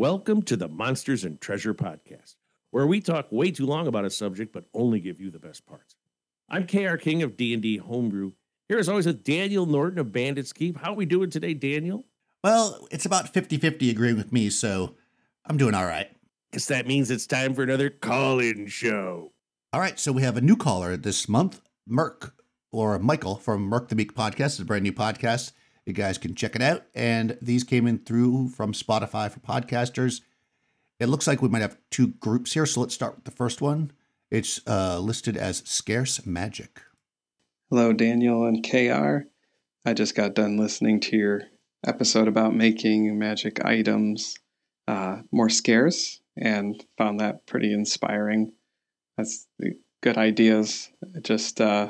Welcome to the Monsters and Treasure Podcast, where we talk way too long about a subject but only give you the best parts. I'm KR King of D&D Homebrew. Here as always with Daniel Norton of Bandits Keep. How are we doing today, Daniel? Well, it's about 50-50 agreeing with me, so I'm doing all right. Guess that means it's time for another call-in show. All right, so we have a new caller this month, Merc or Michael from Merc the Meek podcast. It's a brand new podcast. You guys can check it out. And these came in through from Spotify for podcasters. It looks like we might have two groups here. So let's start with the first one. It's uh, listed as Scarce Magic. Hello, Daniel and KR. I just got done listening to your episode about making magic items uh, more scarce and found that pretty inspiring. That's good ideas. Just, uh,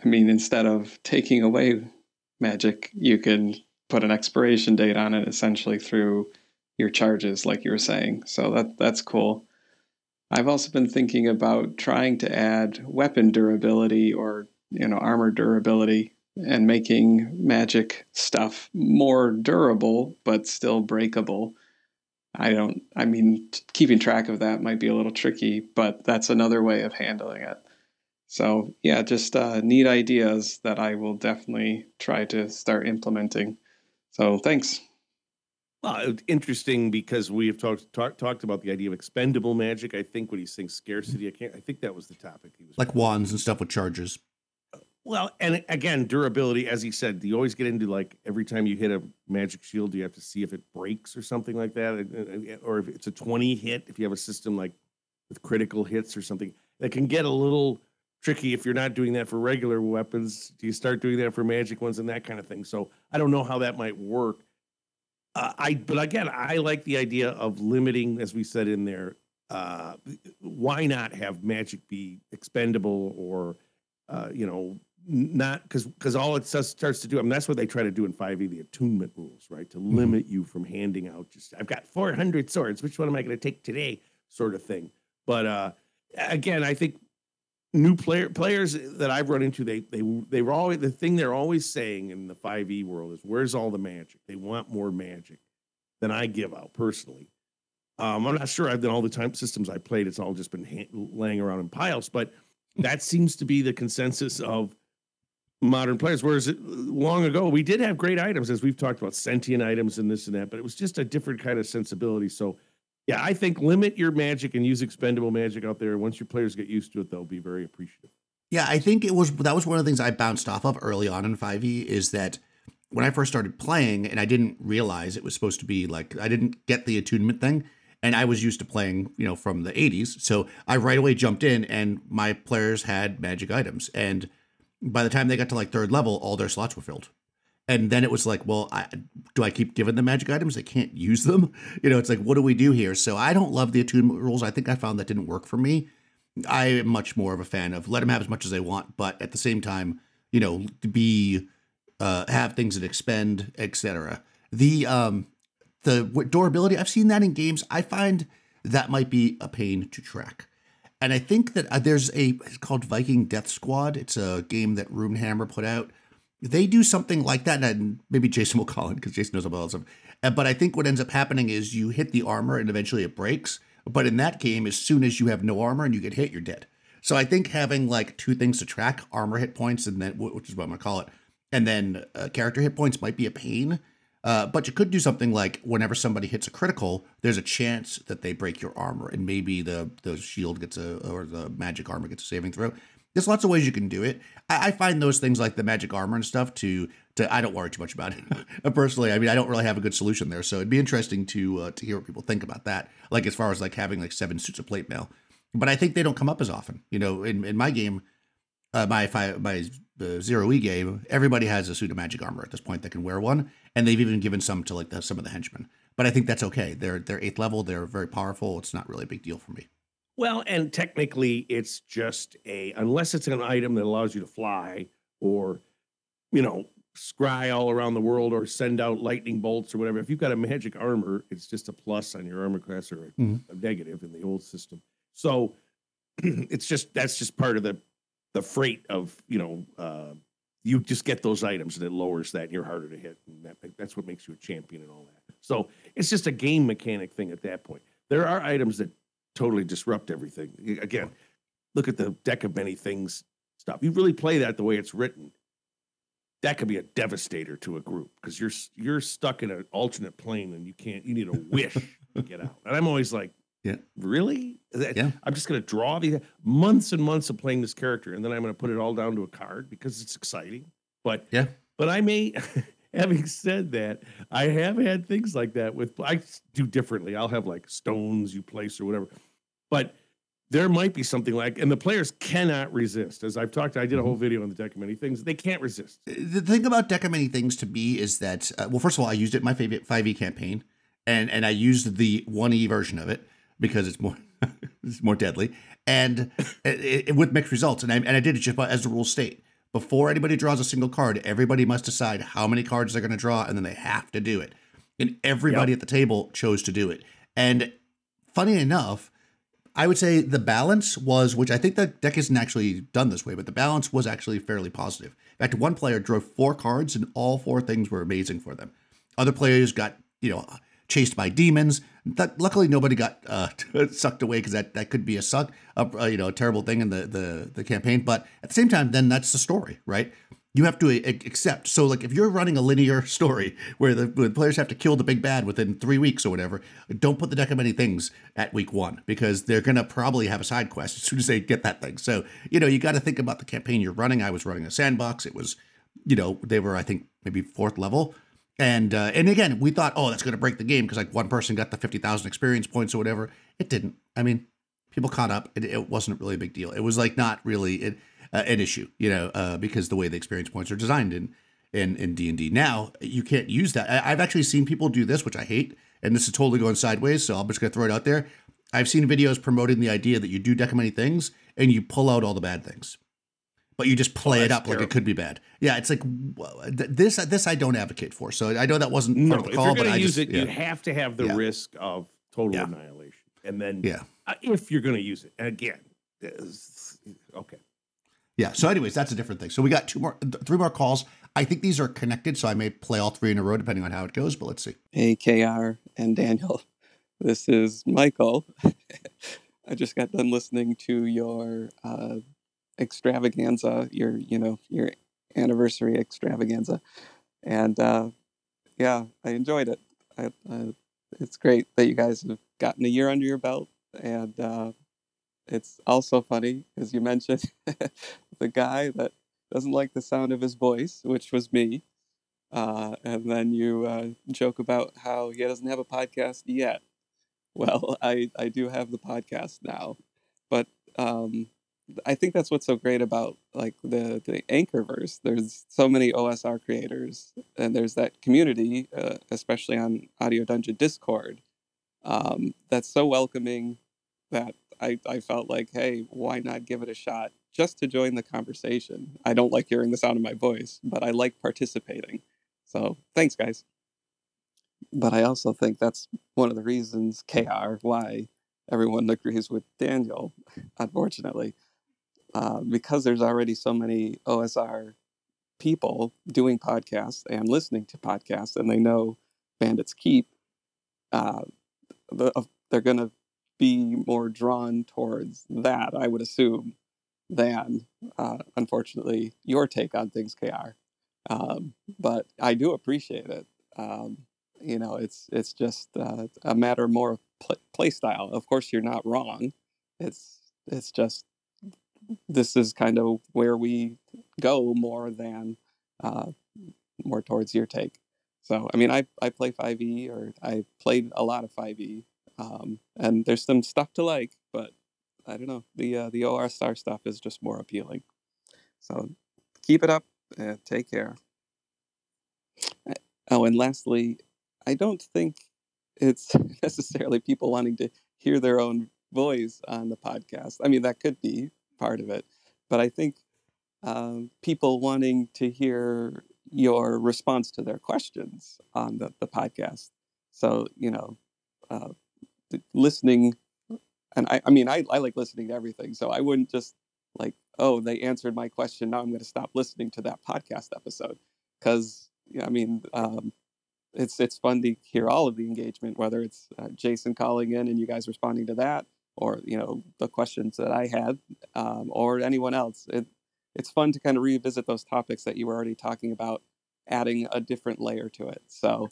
I mean, instead of taking away magic, you can put an expiration date on it essentially through your charges, like you were saying. So that that's cool. I've also been thinking about trying to add weapon durability or you know armor durability and making magic stuff more durable but still breakable. I don't I mean keeping track of that might be a little tricky, but that's another way of handling it. So yeah, just uh, neat ideas that I will definitely try to start implementing. So thanks. Well, interesting because we have talked talk, talked about the idea of expendable magic. I think when he's saying scarcity, I can't. I think that was the topic he was like wands and stuff with charges. Well, and again, durability, as he said, you always get into like every time you hit a magic shield, do you have to see if it breaks or something like that, or if it's a twenty hit. If you have a system like with critical hits or something, that can get a little tricky if you're not doing that for regular weapons. Do you start doing that for magic ones and that kind of thing? So I don't know how that might work. Uh, I but again, I like the idea of limiting, as we said in there. Uh, why not have magic be expendable or uh, you know not because because all it says, starts to do. I mean, that's what they try to do in 5e, the attunement rules, right? To mm-hmm. limit you from handing out just I've got 400 swords. Which one am I going to take today? Sort of thing. But uh, again, I think new player players that I've run into, they they they were always the thing they're always saying in the 5e world is where's all the magic? They want more magic than I give out personally. Um, I'm not sure I've done all the time systems I played. It's all just been ha- laying around in piles, but that seems to be the consensus of modern players. Whereas long ago, we did have great items, as we've talked about sentient items and this and that, but it was just a different kind of sensibility. So yeah, I think limit your magic and use expendable magic out there. Once your players get used to it, they'll be very appreciative. Yeah, I think it was that was one of the things I bounced off of early on in 5e is that when I first started playing and I didn't realize it was supposed to be like I didn't get the attunement thing and I was used to playing, you know, from the 80s. So I right away jumped in and my players had magic items and by the time they got to like third level all their slots were filled and then it was like, well, I, do I keep giving them magic items? I can't use them. You know, it's like, what do we do here? So I don't love the attunement rules. I think I found that didn't work for me. I am much more of a fan of let them have as much as they want, but at the same time, you know, be uh, have things that expend, etc. The um, the durability I've seen that in games. I find that might be a pain to track. And I think that uh, there's a it's called Viking Death Squad. It's a game that Runehammer put out they do something like that, and maybe Jason will call it because Jason knows about all. Uh, but I think what ends up happening is you hit the armor and eventually it breaks. But in that game, as soon as you have no armor and you get hit, you're dead. So I think having like two things to track armor hit points and then which is what I'm gonna call it, and then uh, character hit points might be a pain. Uh, but you could do something like whenever somebody hits a critical, there's a chance that they break your armor, and maybe the the shield gets a or the magic armor gets a saving throw. There's lots of ways you can do it. I, I find those things like the magic armor and stuff to to I don't worry too much about it personally. I mean, I don't really have a good solution there, so it'd be interesting to uh, to hear what people think about that. Like as far as like having like seven suits of plate mail, but I think they don't come up as often. You know, in in my game, uh, my five, my uh, zero e game, everybody has a suit of magic armor at this point that can wear one, and they've even given some to like the, some of the henchmen. But I think that's okay. They're they're eighth level. They're very powerful. It's not really a big deal for me. Well, and technically, it's just a unless it's an item that allows you to fly or, you know, scry all around the world or send out lightning bolts or whatever. If you've got a magic armor, it's just a plus on your armor class or a, mm-hmm. a negative in the old system. So it's just that's just part of the the freight of you know uh, you just get those items and it lowers that and you're harder to hit. And that, that's what makes you a champion and all that. So it's just a game mechanic thing at that point. There are items that totally disrupt everything. Again, look at the deck of many things stuff. You really play that the way it's written. That could be a devastator to a group because you're you're stuck in an alternate plane and you can't. You need a wish to get out. And I'm always like, Yeah. really? Yeah. I'm just going to draw the months and months of playing this character, and then I'm going to put it all down to a card because it's exciting. But Yeah. but I may. Having said that, I have had things like that with I do differently. I'll have like stones you place or whatever, but there might be something like, and the players cannot resist. As I've talked, I did a whole mm-hmm. video on the deck of many things. They can't resist. Uh, the thing about Deck of Many Things to me is that, uh, well, first of all, I used it in my favorite 5e campaign, and and I used the 1e version of it because it's more it's more deadly, and uh, it, it- with mixed results. And I, and I did it just as the rules state. Before anybody draws a single card, everybody must decide how many cards they're going to draw, and then they have to do it. And everybody at the table chose to do it. And funny enough, I would say the balance was, which I think the deck isn't actually done this way, but the balance was actually fairly positive. In fact, one player drew four cards, and all four things were amazing for them. Other players got, you know, chased by demons. Luckily nobody got uh, sucked away because that, that could be a suck, you know, a terrible thing in the, the the campaign. But at the same time, then that's the story, right? You have to a- accept. So, like, if you're running a linear story where the, where the players have to kill the big bad within three weeks or whatever, don't put the deck of many things at week one because they're gonna probably have a side quest as soon as they get that thing. So, you know, you got to think about the campaign you're running. I was running a sandbox. It was, you know, they were I think maybe fourth level. And uh, and again, we thought, oh, that's going to break the game because like one person got the fifty thousand experience points or whatever. It didn't. I mean, people caught up. It, it wasn't really a big deal. It was like not really it, uh, an issue, you know, uh, because the way the experience points are designed in in in D and D. Now you can't use that. I, I've actually seen people do this, which I hate, and this is totally going sideways. So I'm just going to throw it out there. I've seen videos promoting the idea that you do deck many things and you pull out all the bad things but you just play it that's up like it could be bad. Yeah, it's like this. This I don't advocate for. So I know that wasn't No, part of the if call, you're but going I to use just it, yeah. you have to have the Yeah. risk of total Yeah. annihilation. And then, yeah, uh, if you're going to use it, and again, okay. yeah. So, anyways, that's a different thing. So we got two more, th- three more calls. I think these are connected, so I may play all three in a row depending on how it goes. But let's see. Hey, KR and Daniel. This is Michael. I just got done listening to your uh, extravaganza, your you know your anniversary extravaganza, and uh, yeah, I enjoyed it. I, uh, it's great that you guys have gotten a year under your belt, and uh, it's also funny as you mentioned the guy that doesn't like the sound of his voice, which was me. Uh, and then you uh, joke about how he doesn't have a podcast yet. Well, I, I do have the podcast now, but um, I think that's what's so great about like the the Anchorverse. There's so many OSR creators, and there's that community, uh, especially on Audio Dungeon Discord, um, that's so welcoming that I, I felt like, hey, why not give it a shot just to join the conversation? I don't like hearing the sound of my voice, but I like participating. So thanks, guys. But I also think that's one of the reasons, KR, why everyone agrees with Daniel, unfortunately. Uh, because there's already so many OSR people doing podcasts and listening to podcasts, and they know Bandits Keep, uh, the, they're going to be more drawn towards that, I would assume, than, uh, unfortunately, your take on things, KR. Um, but I do appreciate it. Um, you know, it's it's just uh, a matter more of pl- play style. Of course, you're not wrong. It's it's just this is kind of where we go more than uh, more towards your take. So, I mean, I I play 5e or I played a lot of 5e, um, and there's some stuff to like, but I don't know. The uh, the OR star stuff is just more appealing. So, keep it up. and take care. Uh, Oh, and lastly, I don't think it's necessarily people wanting to hear their own voice on the podcast. I mean, that could be part of it, but I think um, people wanting to hear your response to their questions on the, the podcast. So, you know, uh, listening, and I, I mean, I, I like listening to everything, so I wouldn't just like oh, they answered my question. Now I'm going to stop listening to that podcast episode because I mean, um, it's it's fun to hear all of the engagement, whether it's uh, Jason calling in and you guys responding to that, or you know the questions that I had, um, or anyone else. It, it's fun to kind of revisit those topics that you were already talking about, adding a different layer to it. So,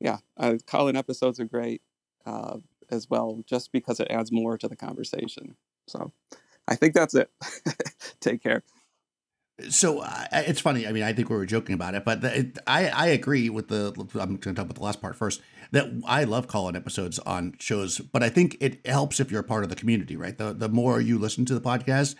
yeah, uh, call-in episodes are great uh, as well, just because it adds more to the conversation. So, I think that's it. Take care so uh, it's funny. I mean, I think we were joking about it, but the, it, I I agree with the. I'm going to talk about the last part first. That I love calling episodes on shows, but I think it helps if you're a part of the community, right? The the more you listen to the podcast,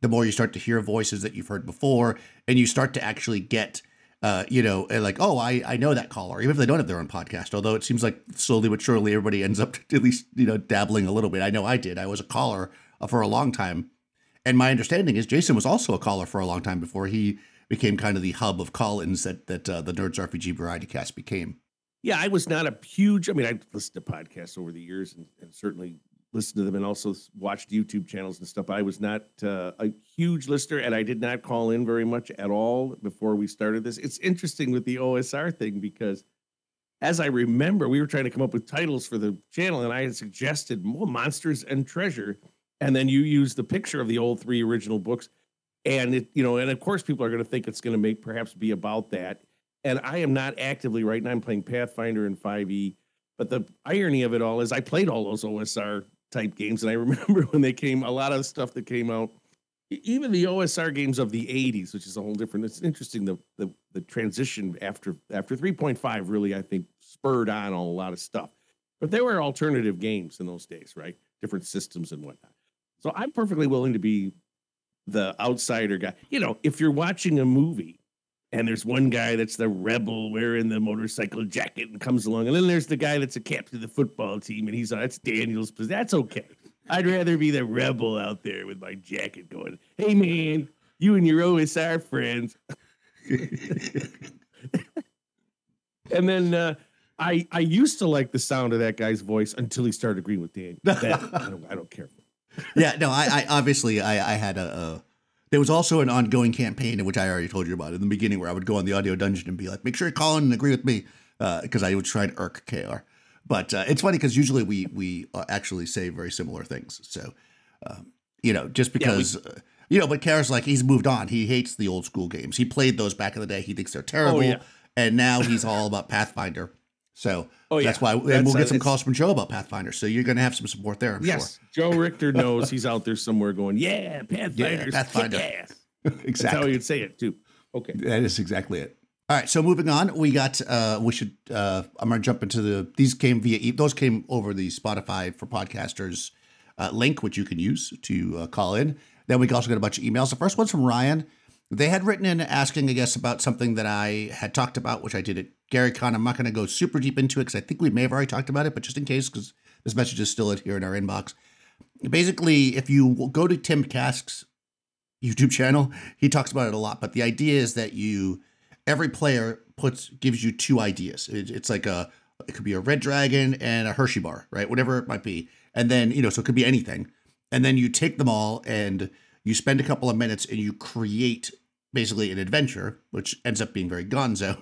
the more you start to hear voices that you've heard before, and you start to actually get. Uh, you know, like, oh, I, I know that caller, even if they don't have their own podcast. Although it seems like slowly but surely everybody ends up at least, you know, dabbling a little bit. I know I did. I was a caller for a long time and my understanding is Jason was also a caller for a long time before he became kind of the hub of call-ins that that uh, the Nerds RPG Variety Cast became. Yeah, I was not a huge. I mean, I listened to podcasts over the years and, and certainly listened to them and also watched YouTube channels and stuff. I was not uh, a huge listener, and I did not call in very much at all before we started this. It's interesting with the OSR thing because, as I remember, we were trying to come up with titles for the channel, and I had suggested well, monsters and treasure and then you use the picture of the old three original books and it you know and of course people are going to think it's going to make perhaps be about that and i am not actively right now i'm playing pathfinder and 5e but the irony of it all is i played all those osr type games and i remember when they came a lot of stuff that came out even the osr games of the 80s which is a whole different it's interesting the the, the transition after after 3.5 really i think spurred on a lot of stuff. But there were alternative games in those days right? Different systems and whatnot. So I'm perfectly willing to be the outsider guy. You know, if you're watching a movie and there's one guy that's the rebel wearing the motorcycle jacket and comes along, and then there's the guy that's a captain of the football team and he's on that's Daniel's that's okay. I'd rather be the rebel out there with my jacket going, hey man, you and your OSR friends. and then uh, I I used to like the sound of that guy's voice until he started agreeing with Dan. That, I, don't, I don't care yeah, no, I, I obviously I, I had a, a, There was also an ongoing campaign in which I already told you about in the beginning, where I would go on the audio dungeon and be like, "Make sure you call in and agree with me," because uh, I would try to irk KR. But uh, it's funny because usually we we uh, actually say very similar things. So, um, you know, just because. Yeah, we- uh, you know, but KR's like he's moved on. He hates the old school games. He played those back in the day. He thinks they're terrible, oh, yeah. and now he's all about Pathfinder. So oh, yeah. that's why, and that's, we'll get some calls from Joe about Pathfinder. So you're going to have some support there. I'm yes, sure. Joe Richter knows he's out there somewhere going, yeah, Pathfinder, yeah, Pathfinder. exactly. That's how you'd say it too. Okay, that is exactly it. All right, so moving on, we got. uh We should. uh I'm going to jump into the. These came via. Those came over the Spotify for podcasters uh, link, which you can use to uh, call in. Then we also got a bunch of emails. The first one's from Ryan. They had written in asking, I guess, about something that I had talked about, which I did at Gary Con. I'm not going to go super deep into it because I think we may have already talked about it, but just in case, because this message is still here in our inbox. Basically, if you go to Tim Kask's YouTube channel, he talks about it a lot. But the idea is that you, every player puts gives you two ideas. It, it's like a, it could be a red dragon and a Hershey bar, right? Whatever it might be, and then you know, so it could be anything. And then you take them all and you spend a couple of minutes and you create basically an adventure, which ends up being very gonzo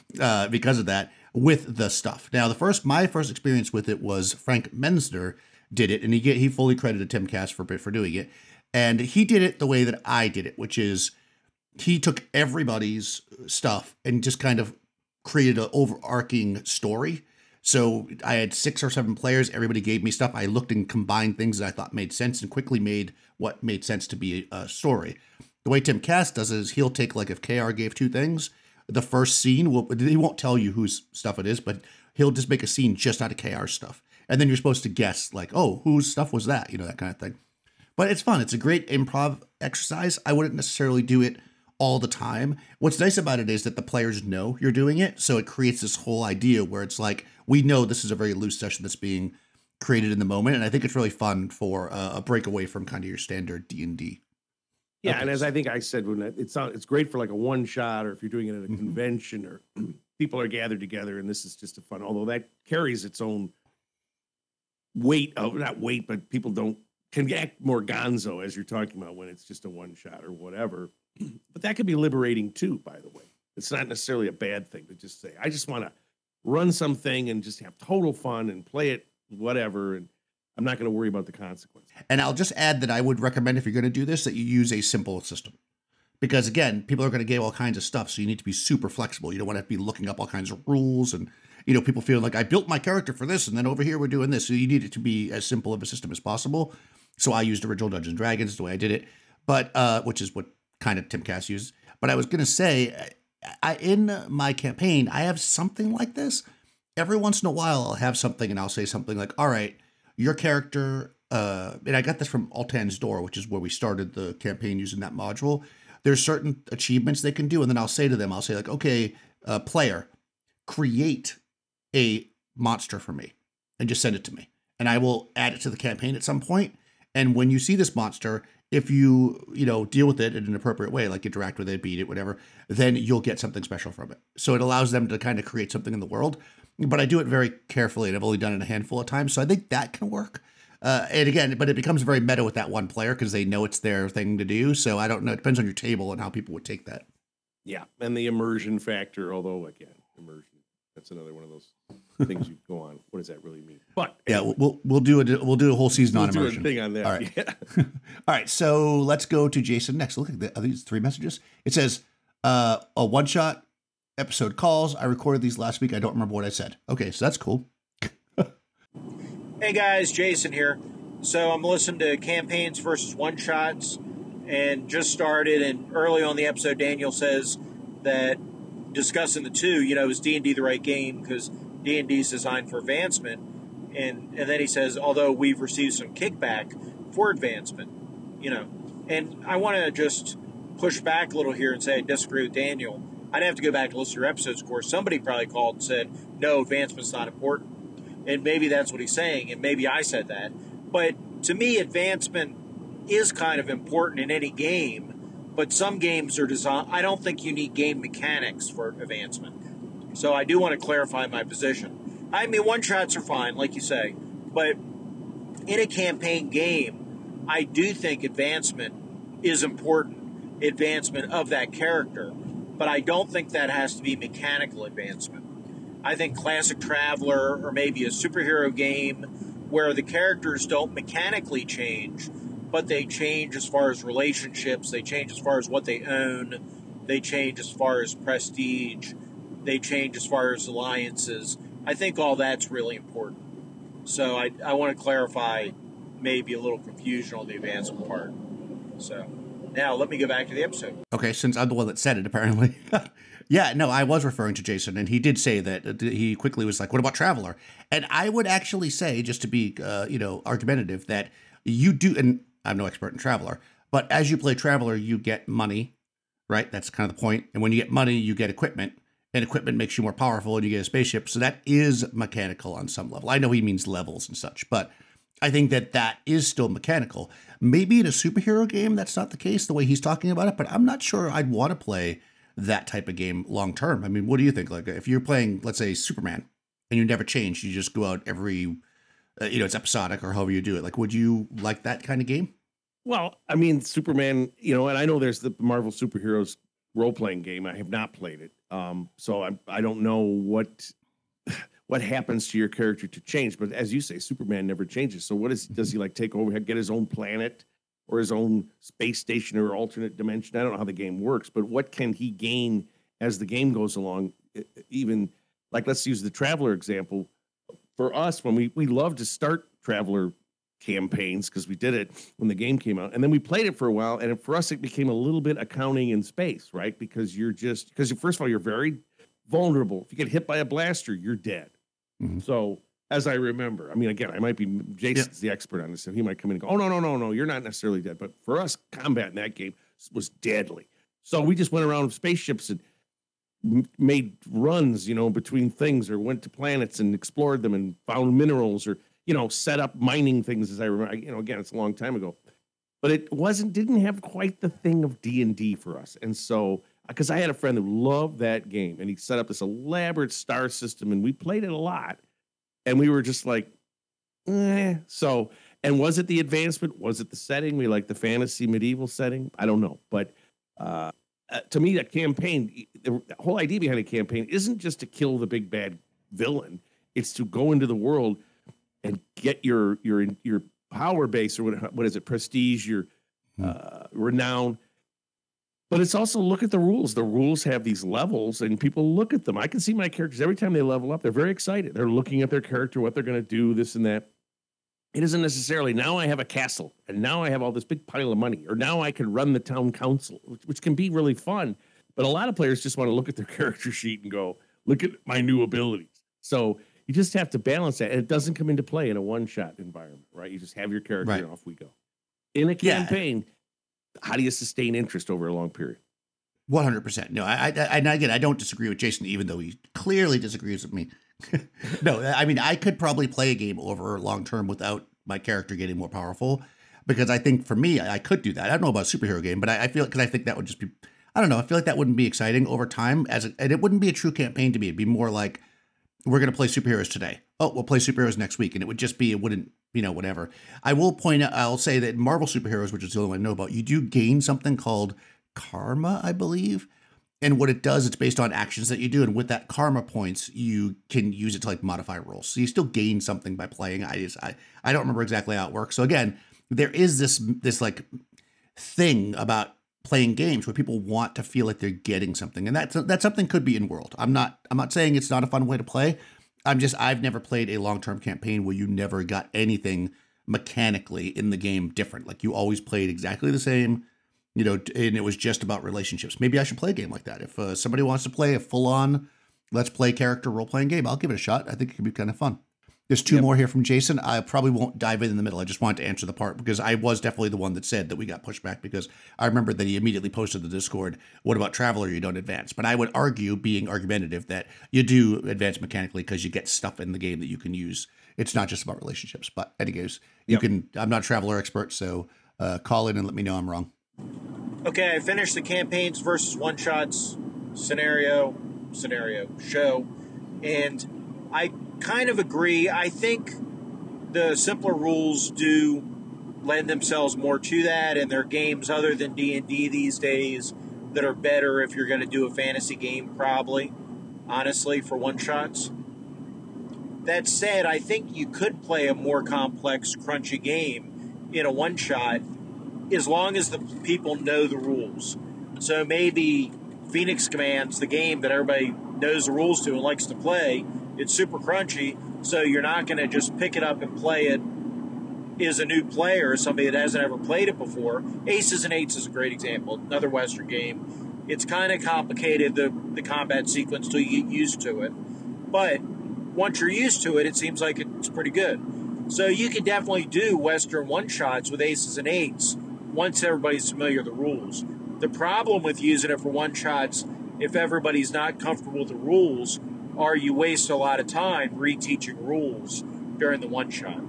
uh, because of that, with the stuff. Now, the first, my first experience with it was Frank Mentzer did it, and he get, he fully credited Tim Kask for for doing it, and he did it the way that I did it, which is he took everybody's stuff and just kind of created an overarching story. So I had six or seven players. Everybody gave me stuff. I looked and combined things that I thought made sense and quickly made what made sense to be a story. The way Tim Kask does it is he'll take like if KR gave two things, the first scene will he won't tell you whose stuff it is, but he'll just make a scene just out of KR stuff. And then you're supposed to guess like, oh, whose stuff was that? You know, that kind of thing. But it's fun. It's a great improv exercise. I wouldn't necessarily do it all the time. What's nice about it is that the players know you're doing it, so it creates this whole idea where it's like we know this is a very loose session that's being created in the moment, and I think it's really fun for a, a breakaway from kind of your standard D and D. Yeah, okay. and as I think I said, when it's it's great for like a one shot, or if you're doing it at a mm-hmm. convention, or people are gathered together, and this is just a fun. Although that carries its own weight of not weight, but people don't can act more gonzo as you're talking about when it's just a one shot or whatever. But that could be liberating too, by the way. It's not necessarily a bad thing to just say, I just want to run something and just have total fun and play it whatever. And I'm not going to worry about the consequences. And I'll just add that I would recommend if you're going to do this that you use a simple system. Because again, people are going to get all kinds of stuff, so you need to be super flexible. You don't want to be looking up all kinds of rules and you know people feel like I built my character for this and then over here we're doing this. So you need it to be as simple of a system as possible. So I used original Dungeons and Dragons the way I did it, but uh, which is what kind of Tim Kask uses. But I was going to say, I, in my campaign, I have something like this. Every once in a while, I'll have something and I'll say something like, "All right, your character." Uh, and I got this from Altan's Door, which is where we started the campaign using that module. There's certain achievements they can do, and then I'll say to them, I'll say like, "Okay, uh, player, create a monster for me, and just send it to me, and I will add it to the campaign at some point." And when you see this monster, if you you know deal with it in an appropriate way like interact with it beat it whatever then you'll get something special from it so it allows them to kind of create something in the world but i do it very carefully and i've only done it a handful of times so i think that can work uh, and again but it becomes very meta with that one player because they know it's their thing to do so i don't know it depends on your table and how people would take that Yeah. And the immersion factor, although again, immersion, that's another one of those things you go on. What does that really mean? But yeah we'll we'll, do it we'll do a whole season we'll on a immersion thing on that. All right. Yeah. All right, so let's go to Jason next. Look at the, are these three messages. It says uh, a one shot episode calls. I recorded these last week. I don't remember what I said. Okay, so that's cool. Hey guys, Jason here. So I'm listening to campaigns versus one shots and just started and early on the episode Daniel says that discussing the two, you know, is D&D the right game because D&D is designed for advancement and and then he says although we've received some kickback for advancement, you know. And I want to just push back a little here and say I disagree with Daniel. I'd have to go back and listen to your episodes, of course. Somebody probably called and said, no, advancement's not important and maybe that's what he's saying, and maybe I said that. But to me, advancement is kind of important in any game. But some games are designed. I don't think you need game mechanics for advancement. So I do want to clarify my position. I mean, one shots are fine, like you say, but in a campaign game, I do think advancement is important. Advancement of that character, but I don't think that has to be mechanical advancement. I think Classic Traveler or maybe a superhero game where the characters don't mechanically change, but they change as far as relationships, they change as far as what they own, they change as far as prestige, they change as far as alliances. I think all that's really important. So I, I want to clarify maybe a little confusion on the advancement part. So now let me go back to the episode. Okay, since I'm the one that said it, apparently. yeah, no, I was referring to Jason, and he did say that uh, he quickly was like, "What about Traveler?" And I would actually say, just to be, uh, you know, argumentative, that you do, and I'm no expert in Traveler, but as you play Traveler, you get money, right? That's kind of the point. And when you get money, you get equipment, and equipment makes you more powerful, and you get a spaceship. So that is mechanical on some level. I know he means levels and such, but I think that that is still mechanical. Maybe in a superhero game, that's not the case the way he's talking about it, but I'm not sure I'd want to play that type of game long term. I mean, what do you think? Like, if you're playing, let's say, Superman, and you never change, you just go out every, uh, you know, it's episodic or however you do it. Like, would you like that kind of game? Well, I mean, Superman, you know, and I know there's the Marvel superheroes role playing game. I have not played it, um, so I I don't know what what happens to your character to change. But as you say, Superman never changes. So what is mm-hmm. does he like take over, get his own planet or his own space station or alternate dimension? I don't know how the game works, but what can he gain as the game goes along? Even like let's use the Traveler example. For us, when we we love to start Traveler campaigns because we did it when the game came out and then we played it for a while and for us it became a little bit accounting in space right because you're just because first of all you're very vulnerable if you get hit by a blaster you're dead Mhm. so as i remember i mean again i might be jason's the expert on this so he might come in and go oh no no no no you're not necessarily dead but for us combat in that game was deadly so we just went around with spaceships and made runs, you know, between things, or went to planets and explored them and found minerals, or you know, set up mining things. As I remember, you know, again, it's a long time ago, but it wasn't didn't have quite the thing of D and D for us. And so, because I had a friend who loved that game, and he set up this elaborate star system, and we played it a lot, and we were just like, eh. So, And was it the advancement? Was it the setting? We like the fantasy medieval setting. I don't know, but uh, uh, to me, that campaign, the whole idea behind a campaign isn't just to kill the big bad villain. It's to go into the world and get your your your power base or what what is it, prestige, your hmm. uh, renown. But it's also look at the rules. The rules have these levels, and people look at them. I can see my characters every time they level up. They're very excited. They're looking at their character, what they're going to do, this and that. It isn't necessarily now I have a castle and now I have all this big pile of money, or now I can run the town council, which, which can be really fun. But a lot of players just want to look at their character sheet and go, look at my new abilities. So you just have to balance that. And it doesn't come into play in a one shot environment, right? You just have your character right. and off we go. In a campaign, yeah. How do you sustain interest over a long period? One hundred percent. No, I, I, and again, I don't disagree with Jason, even though he clearly disagrees with me. no, I mean, I could probably play a game over long term without my character getting more powerful, because I think for me, I, I could do that. I don't know about superhero game, but I, I feel because I think that would just be, I don't know, I feel like that wouldn't be exciting over time, as a, and it wouldn't be a true campaign to me. It'd be more like we're going to play superheroes today. Oh, we'll play superheroes next week. And it would just be, it wouldn't, you know, whatever. I will point out, I'll say that Marvel superheroes, which is the only one I know about, you do gain something called karma, I believe. And what it does, it's based on actions that you do. And with that karma points, you can use it to like modify rules. So you still gain something by playing. I just, I, I don't remember exactly how it works. So again, there is this, this like thing about playing games where people want to feel like they're getting something and that's that something could be in world i'm not i'm not saying it's not a fun way to play i'm just i've never played a long-term campaign where you never got anything mechanically in the game different. Like you always played exactly the same you know and it was just about relationships. Maybe i should play a game like that. If uh, somebody wants to play a full-on let's play character role-playing game i'll give it a shot. I think it could be kind of fun there's two yep. more here from Jason. I probably won't dive in in the middle. I just wanted to answer the part because I was definitely the one that said that we got pushed back because I remember that he immediately posted the Discord, what about Traveller? You don't advance. But I would argue, being argumentative, that you do advance mechanically because you get stuff in the game that you can use. It's not just about relationships. But, anyways, you yep. can, I'm not a Traveller expert, so uh, call in and let me know I'm wrong. Okay, I finished the campaigns versus one shots scenario, scenario, show, and I kind of agree. I think the simpler rules do lend themselves more to that, and there are games other than D and D these days that are better if you're going to do a fantasy game, probably. Honestly, for one shots. That said, I think you could play a more complex, crunchy game in a one shot as long as the people know the rules. So maybe Phoenix Command's the game that everybody knows the rules to and likes to play, it's super crunchy, so you're not going to just pick it up and play it as a new player, somebody that hasn't ever played it before. Aces and Eights is a great example, another Western game. It's kind of complicated, the, the combat sequence, till you get used to it. But once you're used to it, it seems like it's pretty good. So you can definitely do Western one shots with aces and eights once everybody's familiar with the rules. The problem with using it for one shots, if everybody's not comfortable with the rules, or you waste a lot of time reteaching rules during the one shot.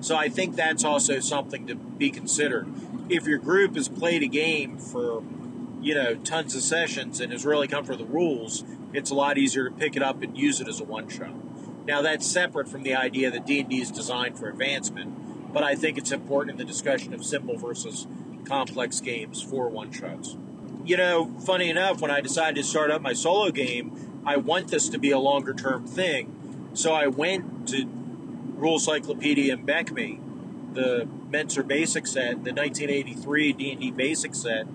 So I think that's also something to be considered. If your group has played a game for, you know, tons of sessions and has really come for the rules, it's a lot easier to pick it up and use it as a one shot. Now that's separate from the idea that D&D is designed for advancement, but I think it's important in the discussion of simple versus complex games for one shots. You know, funny enough, when I decided to start up my solo game, I want this to be a longer term thing. So I went to Rules Cyclopedia and BECMI, the Mentzer Basic set, the 1983 D&D Basic set,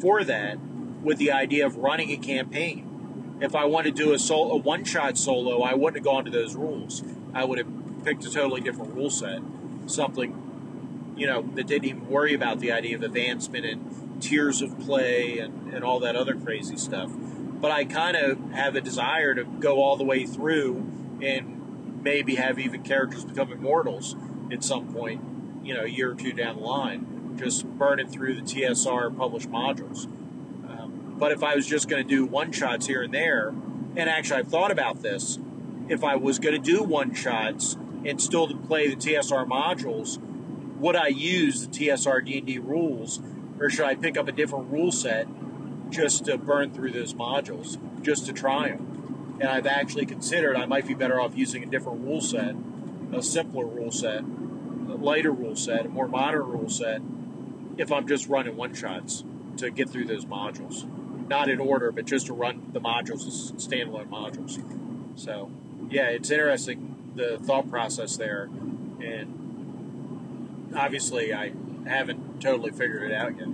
for that, with the idea of running a campaign. If I wanted to do a, sol- a one-shot solo, I wouldn't have gone to those rules. I would have picked a totally different rule set, something, you know, that didn't even worry about the idea of advancement and tiers of play and, and all that other crazy stuff but I kind of have a desire to go all the way through and maybe have even characters become immortals at some point, you know, a year or two down the line, just burning through the TSR published modules. Um, but if I was just going to do one shots here and there, and actually I've thought about this, if I was going to do one shots and still to play the TSR modules, would I use the TSR D&D rules, or should I pick up a different rule set just to burn through those modules, just to try them. And I've actually considered I might be better off using a different rule set, a simpler rule set, a lighter rule set, a more modern rule set, if I'm just running one shots to get through those modules. Not in order, but just to run the modules as standalone modules. So, yeah, it's interesting the thought process there. And obviously, I haven't totally figured it out yet.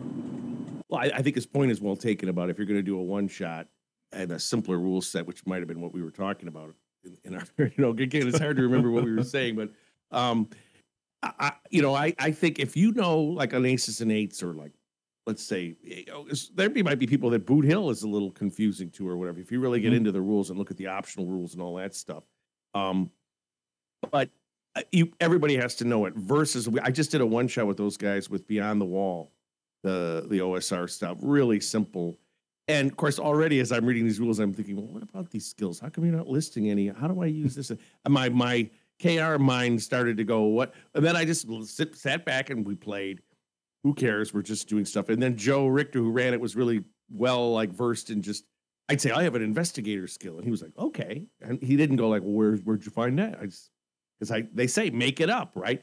Well, I, I think his point is well taken about if you're going to do a one shot and a simpler rule set, which might have been what we were talking about in, in our, you know, again, it's hard to remember what we were saying, but, um, I, you know, I, I think if you know like an aces and eights or like, let's say, you know, there might be people that Boot Hill is a little confusing to or whatever. If you really get mm-hmm. into the rules and look at the optional rules and all that stuff, um, but uh, you everybody has to know it. Versus, I just did a one shot with those guys with Beyond the Wall, the the OSR stuff, really simple. And of course, already as I'm reading these rules, I'm thinking, well, what about these skills? How come you're not listing any? How do I use this? My my KR mind started to go, what? And then I just sit, sat back and we played. Who cares? We're just doing stuff. And then Joe Richter, who ran it, was really well like versed in just. I'd say I have an investigator skill, and he was like, okay. And he didn't go like, well, where where'd you find that? I just because I they say make it up, right?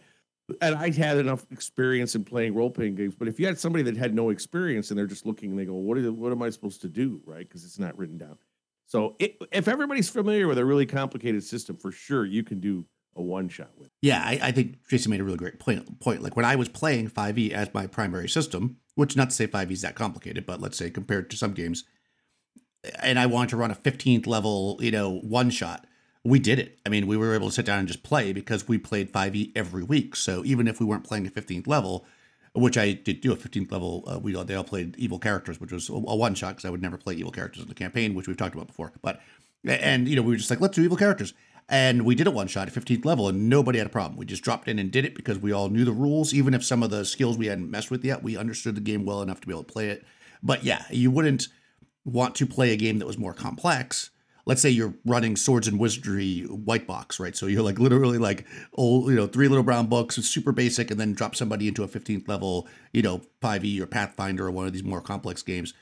And I had enough experience in playing role playing games, but if you had somebody that had no experience and they're just looking and they go, what, are, what am I supposed to do, right? Because it's not written down. So it, if everybody's familiar with a really complicated system, for sure you can do a one shot with. Yeah, I, I, think Jason made a really great point. Point like when I was playing 5e as my primary system, which not to say 5e is that complicated, but let's say compared to some games, and I wanted to run a 15th level, you know, one shot we did it. I mean, we were able to sit down and just play because we played 5e every week. So even if we weren't playing a 15th level, which I did do a 15th level, uh, we all, they all played evil characters, which was a, a one shot because I would never play evil characters in the campaign, which we've talked about before. But and you know we were just like let's do evil characters, and we did a one shot at 15th level, and nobody had a problem. We just dropped in and did it because we all knew the rules, even if some of the skills we hadn't messed with yet. We understood the game well enough to be able to play it. But yeah, you wouldn't want to play a game that was more complex let's say you're running swords and wizardry white box, right? So you're like literally like old, you know, three little brown books, super basic, and then drop somebody into a 15th level, you know, 5e or Pathfinder or one of these more complex games.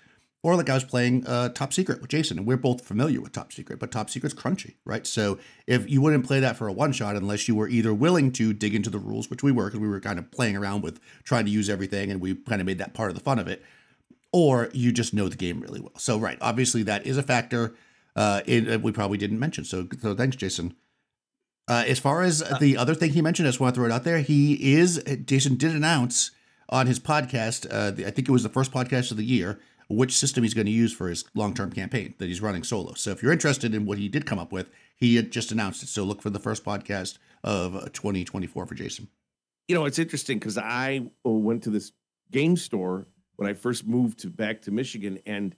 Or like I was playing uh, Top Secret with Jason, and we're both familiar with Top Secret, but Top Secret's crunchy, right? So if you wouldn't play that for a one shot unless you were either willing to dig into the rules, which we were, because we were kind of playing around with trying to use everything, and we kind of made that part of the fun of it, or you just know the game really well. So right, obviously that is a factor uh, it, uh, we probably didn't mention. So, so thanks, Jason. Uh, as far as uh, the other thing he mentioned, I just want to throw it out there. He is Jason did announce on his podcast. Uh, the, I think it was the first podcast of the year. Which system he's going to use for his long-term campaign that he's running solo. So if you're interested in what he did come up with, he had just announced it. So look for the first podcast of 2024 for Jason. You know, it's interesting because I went to this game store when I first moved to back to Michigan, and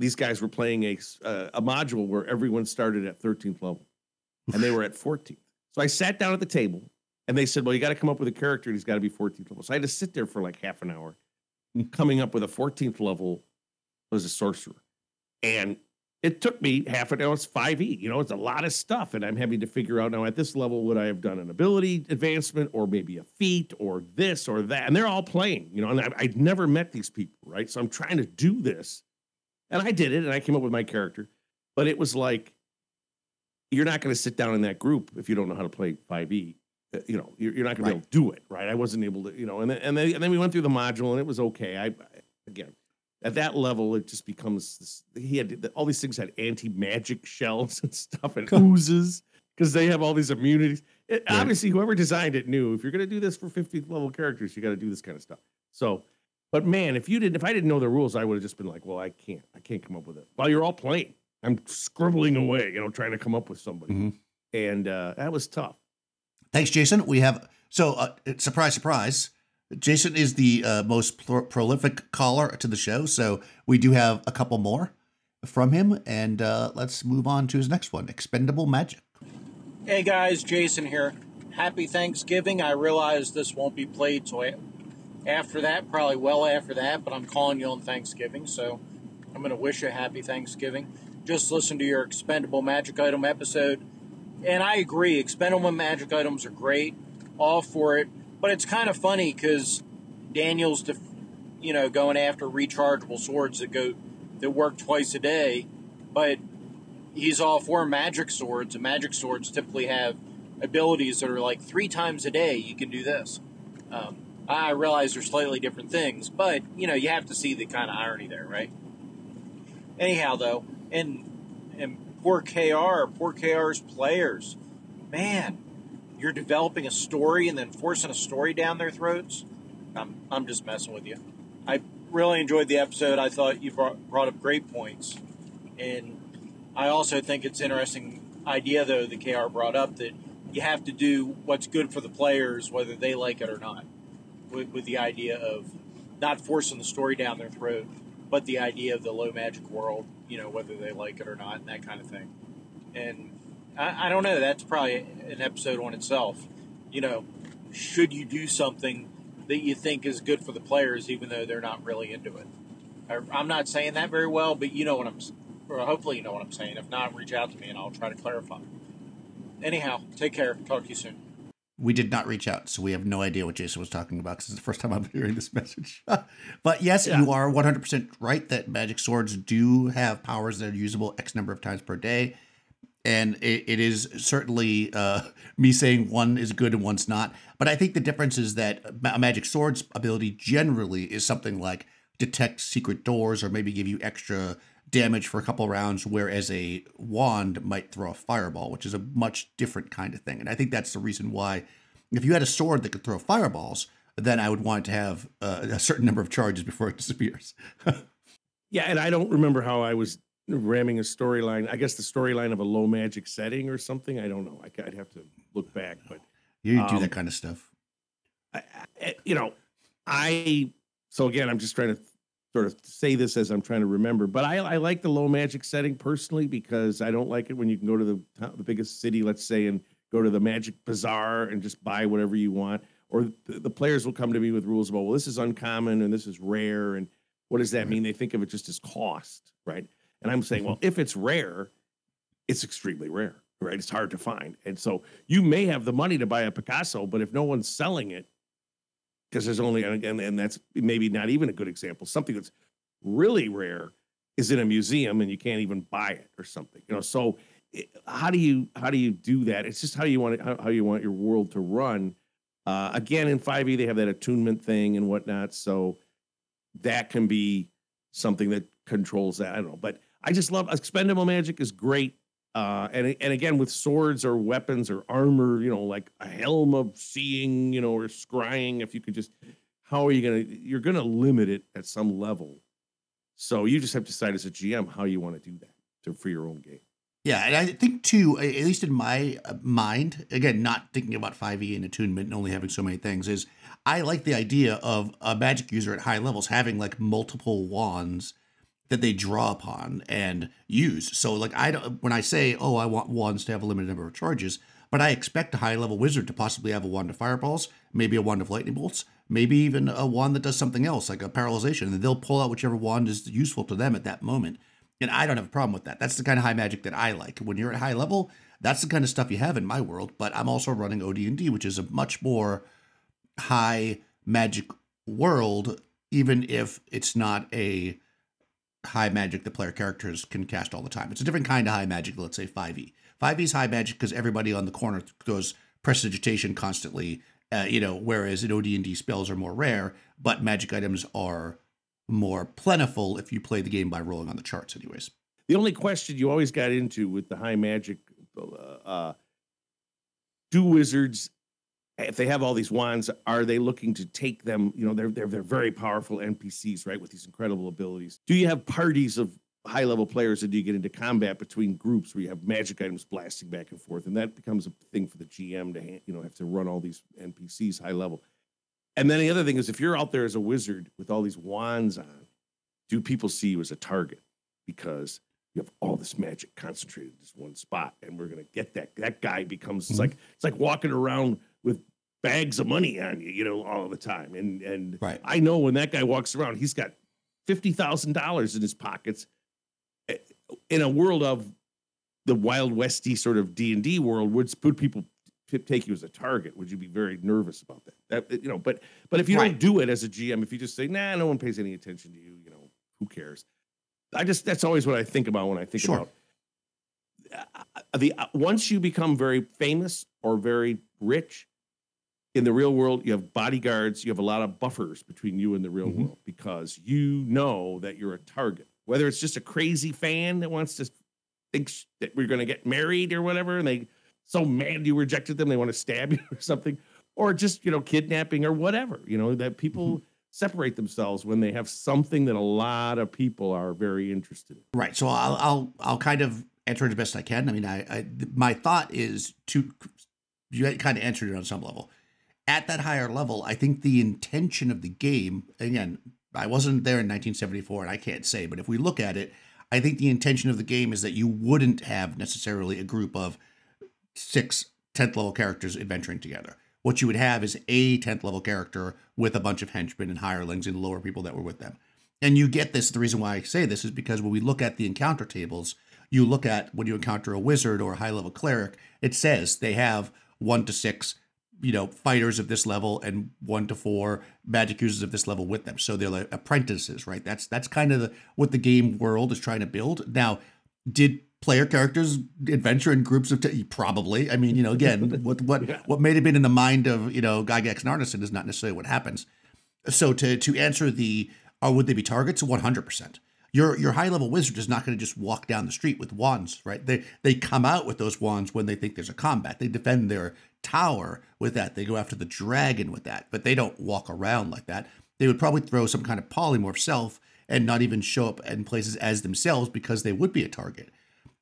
these guys were playing a uh, a module where everyone started at 13th level, and they were at 14th. So I sat down at the table, and they said, "Well, you got to come up with a character, and he's got to be 14th level." So I had to sit there for like half an hour, coming up with a 14th level as a sorcerer, and it took me half an hour. It's 5e, you know, it's a lot of stuff, and I'm having to figure out now at this level would I have done an ability advancement or maybe a feat or this or that, and they're all playing, you know, and I, I'd never met these people, right? So I'm trying to do this and I did it and I came up with my character. But it was like, you're not going to sit down in that group if you don't know how to play 5e. Uh, you know, you're, you're not going right. to be able to do it, right? I wasn't able to, you know, and then, and then, and then we went through the module and it was okay. I, again, at that level, it just becomes this, he had all these things had anti magic shells and stuff and oozes because they have all these immunities. It, right. Obviously, whoever designed it knew if you're going to do this for 50th level characters, you got to do this kind of stuff. So but man, if you didn't, if I didn't know the rules, I would have just been like, well, I can't, I can't come up with it. While you're all playing, I'm scribbling away, you know, trying to come up with somebody, mm-hmm. and uh, that was tough. Thanks, Jason. We have so uh, surprise, surprise. Jason is the uh, most pro- prolific caller to the show, so we do have a couple more from him, and uh, let's move on to his next one: Expendable Magic. Hey guys, Jason here. Happy Thanksgiving. I realize this won't be played till after that, probably well after that, but I'm calling you on Thanksgiving, so I'm going to wish you a happy Thanksgiving. Just listen to your expendable magic item episode. And I agree, expendable magic items are great, all for it. But it's kind of funny because Daniel's, def- you know, going after rechargeable swords that go that work twice a day, but he's all for magic swords, and magic swords typically have abilities that are like three times a day you can do this. Um, I realize they're slightly different things, but you know you have to see the kind of irony there, right? Anyhow, though, and and poor KR, poor KR's players, man, you're developing a story and then forcing a story down their throats. I'm I'm just messing with you. I really enjoyed the episode. I thought you brought, brought up great points, and I also think it's interesting idea though that KR brought up that you have to do what's good for the players whether they like it or not. With, with the idea of not forcing the story down their throat, but the idea of the low magic world, you know, whether they like it or not, and that kind of thing. And I, I don't know. That's probably an episode on itself. You know, should you do something that you think is good for the players, even though they're not really into it? I'm not saying that very well, but you know what I'm. Or hopefully, you know what I'm saying. If not, reach out to me and I'll try to clarify. Anyhow, take care. Talk to you soon. We did not reach out, so we have no idea what Jason was talking about because it's the first time I'm hearing this message. but yes, yeah. you are 100% right that magic swords do have powers that are usable X number of times per day. And it, it is certainly uh, me saying one is good and one's not. But I think the difference is that a magic sword's ability generally is something like detect secret doors or maybe give you extra damage for a couple rounds, whereas a wand might throw a fireball, which is a much different kind of thing. And I think that's the reason why, if you had a sword that could throw fireballs, then I would want to have uh, a certain number of charges before it disappears. yeah, and I don't remember how I was ramming a storyline. I guess the storyline of a low magic setting or something. I don't know. I, would have to look back, but you do um, that kind of stuff. I, I, you know, I so again, I'm just trying to sort of say this as I'm trying to remember, but I, I like the low magic setting personally because I don't like it when you can go to the the biggest city, let's say, and go to the magic bazaar and just buy whatever you want. Or the, the players will come to me with rules about, well, this is uncommon and this is rare, and what does that mean? They think of it just as cost, right? And I'm saying, well, mm-hmm. if it's rare, it's extremely rare, right? It's hard to find, and so you may have the money to buy a Picasso, but if no one's selling it, because there's only and, and that's maybe not even a good example. Something that's really rare is in a museum and you can't even buy it or something. You know, so how do you how do you do that? It's just how you want it, how, how you want your world to run. Uh, again, in 5e they have that attunement thing and whatnot, so that can be something that controls that. I don't know, but I just love expendable magic is great. Uh, and and again with swords or weapons or armor, you know, like a helm of seeing, you know, or scrying. If you could just, how are you gonna? You're gonna limit it at some level. So you just have to decide as a GM how you want to do that to, for your own game. Yeah, and I think too, at least in my uh, mind, again, not thinking about 5e and attunement and only having so many things, is I like the idea of a magic user at high levels having like multiple wands that they draw upon and use. So like I don't when I say, "Oh, I want wands to have a limited number of charges," but I expect a high level wizard to possibly have a wand of fireballs, maybe a wand of lightning bolts, maybe even a wand that does something else like a paralyzation, and they'll pull out whichever wand is useful to them at that moment. And I don't have a problem with that. That's the kind of high magic that I like. When you're at high level, that's the kind of stuff you have in my world, but I'm also running OD&D, which is a much more high magic world even if it's not a high magic the player characters can cast all the time. It's a different kind of high magic, let's say 5e. 5e is high magic because everybody on the corner goes prestidigitation constantly, uh, you know, whereas in OD&D spells are more rare, but magic items are more plentiful if you play the game by rolling on the charts anyways. The only question you always got into with the high magic uh, uh do wizards if they have all these wands, are they looking to take them? You know, they're they're they're very powerful NPCs, right, with these incredible abilities. Do you have parties of high level players, or do you get into combat between groups where you have magic items blasting back and forth, and that becomes a thing for the GM to you know have to run all these NPCs high level. And then the other thing is, if you're out there as a wizard with all these wands on, do people see you as a target because you have all this magic concentrated in this one spot, and we're gonna get that. That guy becomes mm-hmm. it's like it's like walking around bags of money on you, you know, all the time. And and right. I know when that guy walks around, he's got fifty thousand dollars in his pockets. Eh, in a world of the wild westy sort of D and D world, would would people take you as a target? Would you be very nervous about that? That you know, but but if you right. don't do it as a GM, if you just say, nah, no one pays any attention to you, you know, who cares? I just that's always what I think about when I think sure. about uh, the uh, once you become very famous or very rich in the real world, you have bodyguards, you have a lot of buffers between you and the real Mhm. world because you know that you're a target. Whether it's just a crazy fan that wants to think that we're going to get married or whatever, and they so mad you rejected them, they want to stab you or something, or just you know kidnapping or whatever. You know that people separate themselves when they have something that a lot of people are very interested in. Right. So I'll I'll I'll kind of answer it as best I can. I mean, I, I my thought is to you kind of answered it on some level. At that higher level, I think the intention of the game again. I wasn't there in 1974, and I can't say, but if we look at it, I think the intention of the game is that you wouldn't have necessarily a group of six 10th level characters adventuring together. What you would have is a 10th level character with a bunch of henchmen and hirelings and lower people that were with them. And you get this. The reason why I say this is because when we look at the encounter tables, you look at when you encounter a wizard or a high level cleric, it says they have one to six, you know, fighters of this level and one to four magic users of this level with them. So they're like apprentices, right? That's that's kind of the, what the game world is trying to build. Now, did player characters adventure in groups of t- probably? I mean, you know, again, what what Yeah. what may have been in the mind of you know Gygax and Arneson is not necessarily what happens. So to to answer the or would they be targets? One hundred percent. Your your high level wizard is not going to just walk down the street with wands, right? They they come out with those wands when they think there's a combat. They defend their tower with that. They go after the dragon with that, but they don't walk around like that. They would probably throw some kind of polymorph self and not even show up in places as themselves because they would be a target.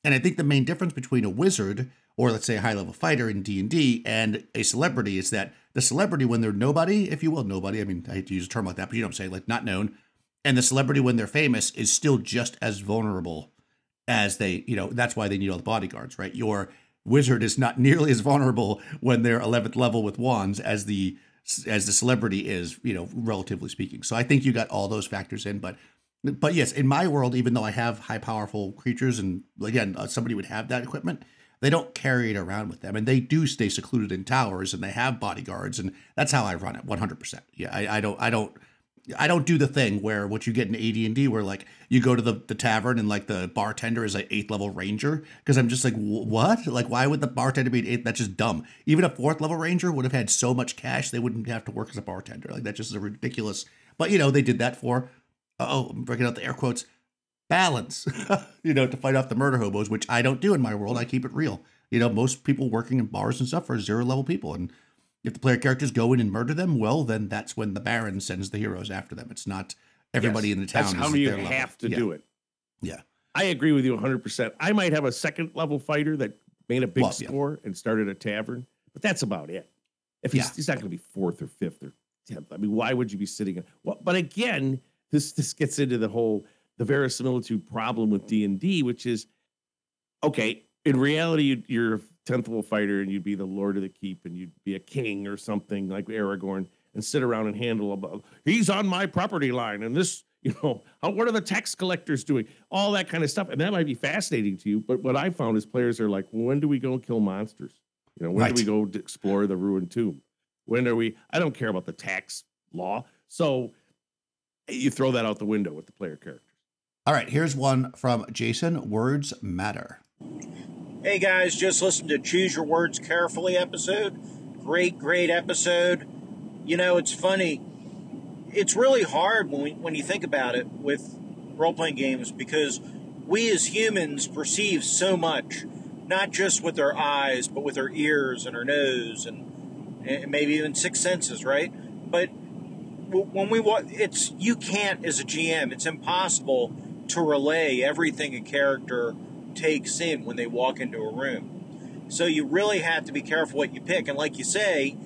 And I think the main difference between a wizard or let's say a high level fighter in D&D and a celebrity is that the celebrity when they're nobody, if you will, nobody, I mean, I hate to use a term like that, but you know what I'm saying, like not known, and the celebrity when they're famous is still just as vulnerable as they, you know, that's why they need all the bodyguards, right? Your wizard is not nearly as vulnerable when they're 11th level with wands as the as the celebrity is, you know, relatively speaking. So I think you got all those factors in, but but yes, in my world, even though I have high powerful creatures, and again, uh, somebody would have that equipment, they don't carry it around with them, and they do stay secluded in towers, and they have bodyguards, and that's how I run it, one hundred percent. Yeah, I, I don't, I don't. I don't do the thing where what you get in AD&D where like you go to the, the tavern and like the bartender is like eighth level ranger because I'm just like what? Like why would the bartender be an eighth? That's just dumb. Even a fourth level ranger would have had so much cash they wouldn't have to work as a bartender. Like that's just a ridiculous but you know they did that for oh I'm breaking out the air quotes balance you know to fight off the murder hobos which I don't do in my world. I keep it real. You know most people working in bars and stuff are zero level people and if the player characters go in and murder them, well, then that's when the Baron sends the heroes after them. It's not everybody Yes, in the town. That's how you their level. have to yeah. do it. Yeah. I agree with you 100%. I might have a second level fighter that made a big Well, yeah. score and started a tavern, but that's about it. If he's, Yeah. he's not going to be fourth or fifth or tenth. I mean, why would you be sitting? In, Well, but again, this this gets into the whole the verisimilitude problem with D and D, which is okay. In reality, you- you're a tenth level fighter, and you'd be the Lord of the Keep, and you'd be a king or something like Aragorn, and sit around and handle about. He's on my property line, and this, you know, how, what are the tax collectors doing? All that kind of stuff, and that might be fascinating to you. But what I found is players are like, when do we go kill monsters? You know, when Right. do we go explore the ruined tomb? When are we? I don't care about the tax law, so you throw that out the window with the player characters. All right, here's one from Jason. Words matter. Hey guys, just listen to Choose Your Words Carefully episode. Great, great episode. You know, it's funny. It's really hard when we, when you think about it with role playing games because we as humans perceive so much, not just with our eyes, but with our ears and our nose and, and maybe even six senses, right? But when we wa it's you can't as a GM. It's impossible to relay everything a character takes in when they walk into a room. So you really have to be careful what you pick. And like you say,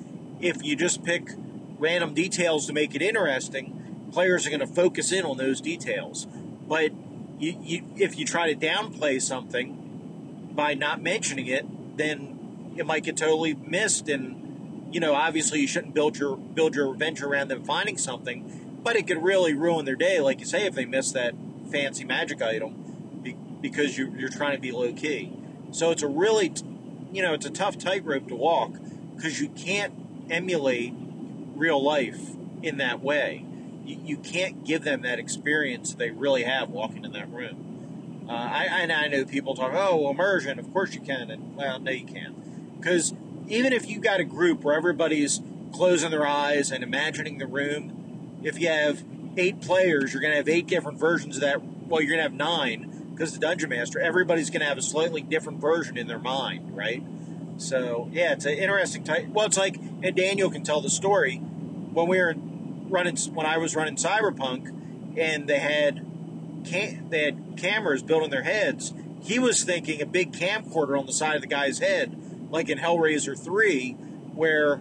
if you just pick random details to make it interesting, players are going to focus in on those details. But you, you, if you try to downplay something by not mentioning it, then it might get totally missed. And you know, obviously, you shouldn't build your build your adventure around them finding something. But it could really ruin their day, like you say, if they miss that fancy magic item because you, you're trying to be low key. So it's a really, you know, it's a tough tightrope to walk because you can't emulate real life in that way. You, you can't give them that experience they really have walking in that room. Uh, I, and I know people talk, oh, immersion, of course you can. And, well, no, you can't. Because even if you've got a group where everybody's closing their eyes and imagining the room, if you have eight players, you're going to have eight different versions of that. Well, you're going to have nine because the dungeon master, everybody's going to have a slightly different version in their mind, right? So, yeah, it's an interesting type. Well, it's like, and Daniel can tell the story. When we were running, when I was running Cyberpunk, and they had cam- they had cameras built in their heads. He was thinking a big camcorder on the side of the guy's head, like in Hellraiser 3, where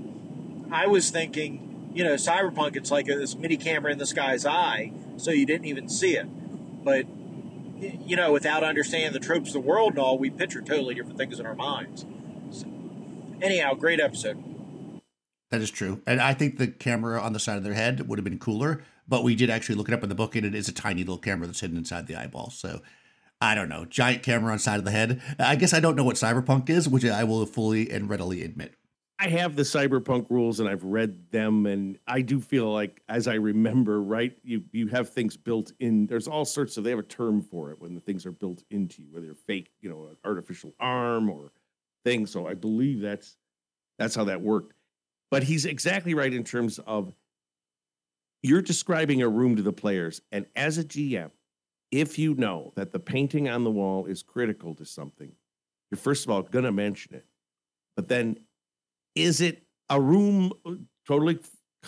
I was thinking, you know, Cyberpunk, it's like a, this mini camera in this guy's eye, so you didn't even see it. But, you know, without understanding the tropes of the world and all, we picture totally different things in our minds. So, anyhow, great episode. That is true. And I think the camera on the side of their head would have been cooler, but we did actually look it up in the book, and it is a tiny little camera that's hidden inside the eyeball. So I don't know. Giant camera on side of the head. I guess I don't know what cyberpunk is, which I will fully and readily admit. I have the cyberpunk rules and I've read them, and I do feel like, as I remember, right, you you have things built in. There's all sorts of they have a term for it when the things are built into you, whether they're fake, you know, an artificial arm or thing. So I believe that's that's how that worked. But he's exactly right in terms of you're describing a room to the players, and as a GM, if you know that the painting on the wall is critical to something, you're first of all going to mention it. But then, is it a room uh, totally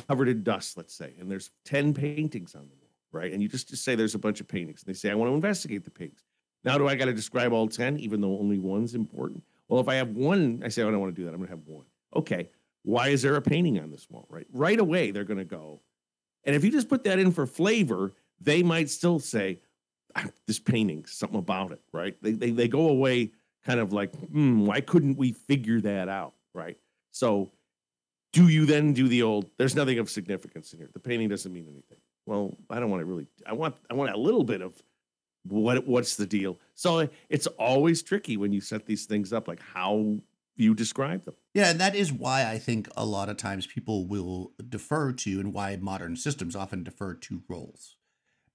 covered in dust, let's say, and there's 10 paintings on the wall, right? And you just, just say there's a bunch of paintings. And they say, I want to investigate the paintings. Now, do I got to describe all 10, even though only one's important? Well, if I have one, I say, oh, I don't want to do that. I'm going to have one. Okay. Why is there a painting on this wall, right? Right away, they're going to go. And if you just put that in for flavor, they might still say, ah, this painting, something about it, right? They, they, they go away kind of like, hmm, why couldn't we figure that out, right? So, do you then do the old? There's nothing of significance in here. The painting doesn't mean anything. Well, I don't want to really. I want I want a little bit of what what's the deal. So it's always tricky when you set these things up. Like how you describe them. Yeah, and that is why I think a lot of times people will defer to and why modern systems often defer to roles.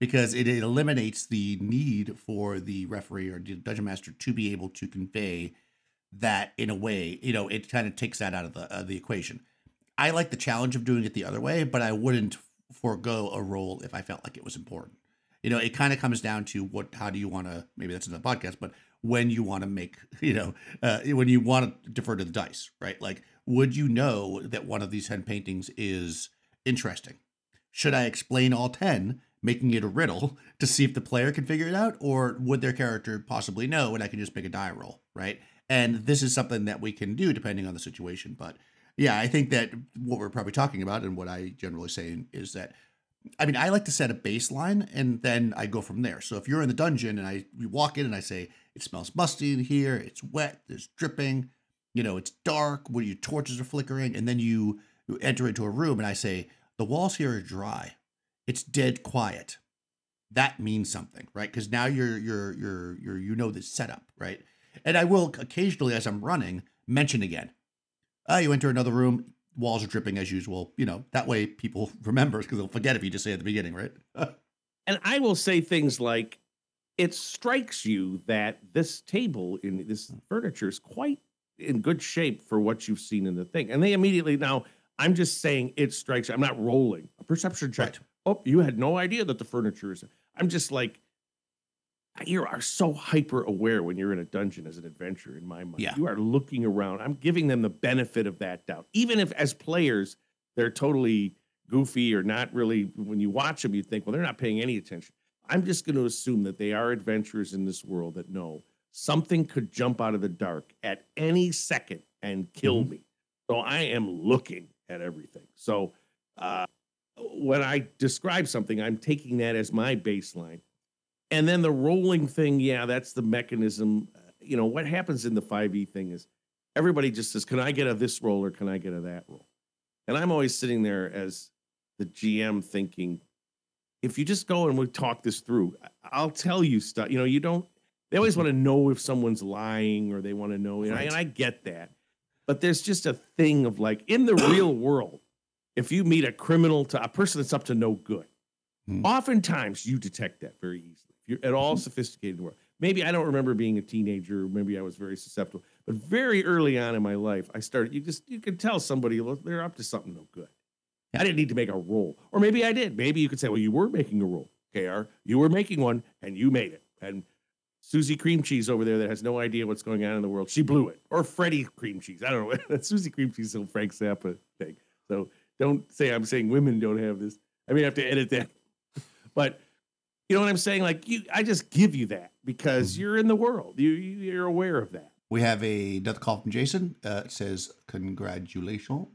Because it, eliminates the need for the referee or the dungeon master to be able to convey that in a way, you know, it kind of takes that out of the uh, the equation. I like the challenge of doing it the other way, but I wouldn't forego a role if I felt like it was important. You know, it kind of comes down to what how do you want to maybe that's in the podcast, but when you want to make, you know, uh, when you want to defer to the dice, right? Like, would you know that one of these 10 paintings is interesting? Should I explain all 10, making it a riddle to see if the player can figure it out? Or would their character possibly know and I can just make a die roll, right? And this is something that we can do depending on the situation. But yeah, I think that what we're probably talking about and what I generally say is that I mean, I like to set a baseline and then I go from there. So if you're in the dungeon and I you walk in and I say it smells musty in here, it's wet, there's dripping, you know, it's dark, where your torches are flickering, and then you, you enter into a room and I say the walls here are dry, it's dead quiet. That means something, right? Because now you're you're you're you're you know the setup, right? And I will occasionally, as I'm running, mention again. Ah, uh, you enter another room walls are dripping as usual. You know, that way people remember because they'll forget if you just say at the beginning, right? and I will say things like, it strikes you that this table in this furniture is quite in good shape for what you've seen in the thing. And they immediately now, I'm just saying it strikes. I'm not rolling a perception check. Right. Oh, you had no idea that the furniture is. I'm just like, you are so hyper aware when you're in a dungeon as an adventurer in my mind. Yeah. You are looking around. I'm giving them the benefit of that doubt. Even if as players they're totally goofy or not really when you watch them you think, well, they're not paying any attention. I'm just going to assume that they are adventurers in this world that know something could jump out of the dark at any second and kill mm-hmm. me. So I am looking at everything. So uh, when I describe something, I'm taking that as my baseline and then the rolling thing, yeah, that's the mechanism. You know, what happens in the 5e thing is everybody just says, Can I get a this roll or can I get a that roll? And I'm always sitting there as the GM thinking, if you just go and we talk this through, I'll tell you stuff. You know, you don't, they always want to know if someone's lying or they want to know, you know, right. and I get that. But there's just a thing of like in the real world, if you meet a criminal to a person that's up to no good, hmm. oftentimes you detect that very easily you're at all mm-hmm. sophisticated world. maybe I don't remember being a teenager. Maybe I was very susceptible, but very early on in my life, I started. You just you could tell somebody look, they're up to something no good. I didn't need to make a rule, or maybe I did. Maybe you could say, well, you were making a rule, KR. You were making one, and you made it. And Susie Cream Cheese over there that has no idea what's going on in the world, she blew it. Or Freddie Cream Cheese, I don't know. Susie Cream Cheese is a Frank Zappa thing. So don't say I'm saying women don't have this. I mean, I have to edit that. but you know what I'm saying? Like you, I just give you that because Mm-hmm. you're in the world. You you're aware of that. We have a another call from Jason. Uh, it says, "Congratulations."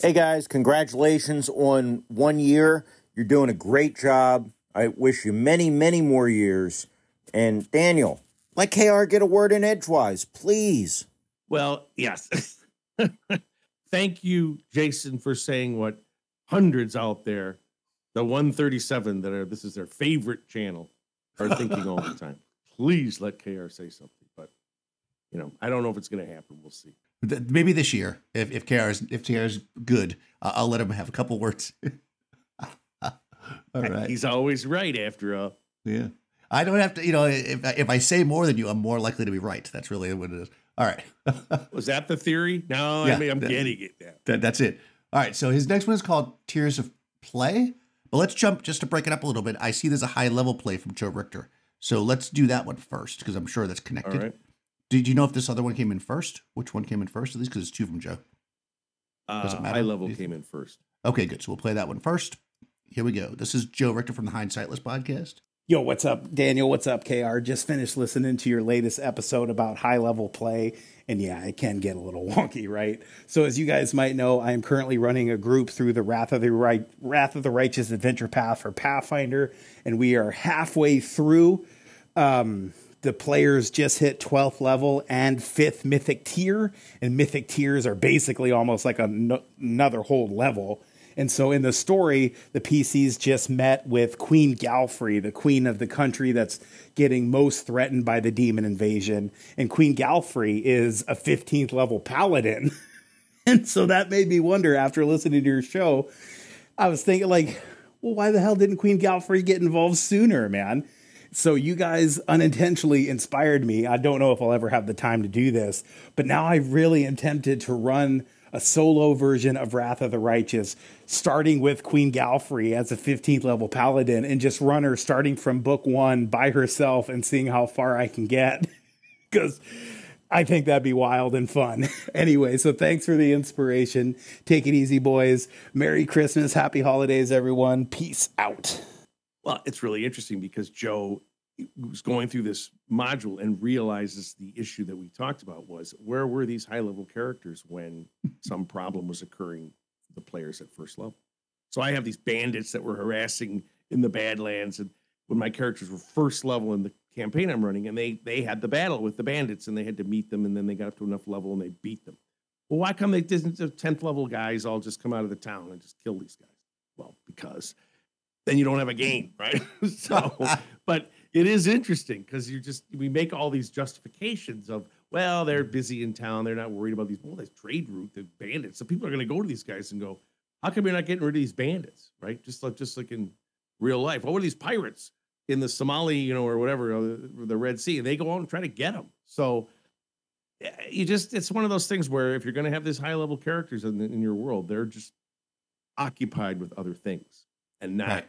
Hey guys, congratulations on one year. You're doing a great job. I wish you many, many more years. And Daniel, let KR get a word in edgewise, please. Well, yes. Thank you, Jason, for saying what hundreds out there, the 137 that are this is their favorite channel, are thinking all the time. Please let KR say something. But you know, I don't know if it's gonna happen. We'll see. Maybe this year, if if KR is if KR is good, uh, I'll let him have a couple words. All right. He's always right after all. Yeah. I don't have to, you know, if I- if I say more than you, I'm more likely to be right. That's really what it is. All right. Was that the theory? No, Yeah, I mean I'm that- getting it now. that, that's it. All right. So his next one is called Tiers of Play. But let's jump just to break it up a little bit. I see there's a high level play from Joe Richter. So let's do that one first because I'm sure that's connected. right. Did you know if this other one came in first? Which one came in first? At least because it's two from Joe. Does it Uh, matter? high level came in first. Okay, good. So we'll play that one first. Here we go. This is Joe Richter from the Hindsightless podcast. Yo, what's up, Daniel? What's up, KR? Just finished listening to your latest episode about high level play. And yeah, it can get a little wonky, right? So, as you guys might know, I am currently running a group through the Wrath of the right Wrath of the Righteous Adventure Path for Pathfinder, and we are halfway through. Um, the players just hit 12th level and 5th mythic tier, and mythic tiers are basically almost like another whole level. And so in the story, the PCs just met with Queen Galfrey, the queen of the country that's getting most threatened by the demon invasion. And Queen Galfrey is a 15th level paladin. and so that made me wonder after listening to your show, I was thinking, like, well, why the hell didn't Queen Galfrey get involved sooner, man? So you guys unintentionally inspired me. I don't know if I'll ever have the time to do this, but now I really am tempted to run a solo version of Wrath of the Righteous, starting with Queen Galfrey as a 15th level paladin and just run her starting from book one by herself and seeing how far I can get. Because I think that'd be wild and fun. anyway, so thanks for the inspiration. Take it easy, boys. Merry Christmas. Happy holidays, everyone. Peace out. Well, it's really interesting because Joe was going through this module and realizes the issue that we talked about was where were these high level characters when some problem was occurring for the players at first level? So I have these bandits that were harassing in the Badlands, and when my characters were first level in the campaign I'm running, and they they had the battle with the bandits, and they had to meet them, and then they got up to enough level and they beat them. Well, why come they didn't the tenth level guys all just come out of the town and just kill these guys? Well, because then you don't have a game, right? so, but it is interesting because you just we make all these justifications of well, they're busy in town, they're not worried about these. Well, there's trade route, the bandits. So people are going to go to these guys and go, how come you're not getting rid of these bandits, right? Just like just like in real life. What were these pirates in the Somali, you know, or whatever, uh, the Red Sea? And they go out and try to get them. So eh, you just it's one of those things where if you're going to have these high level characters in, in your world, they're just occupied with other things and not Right.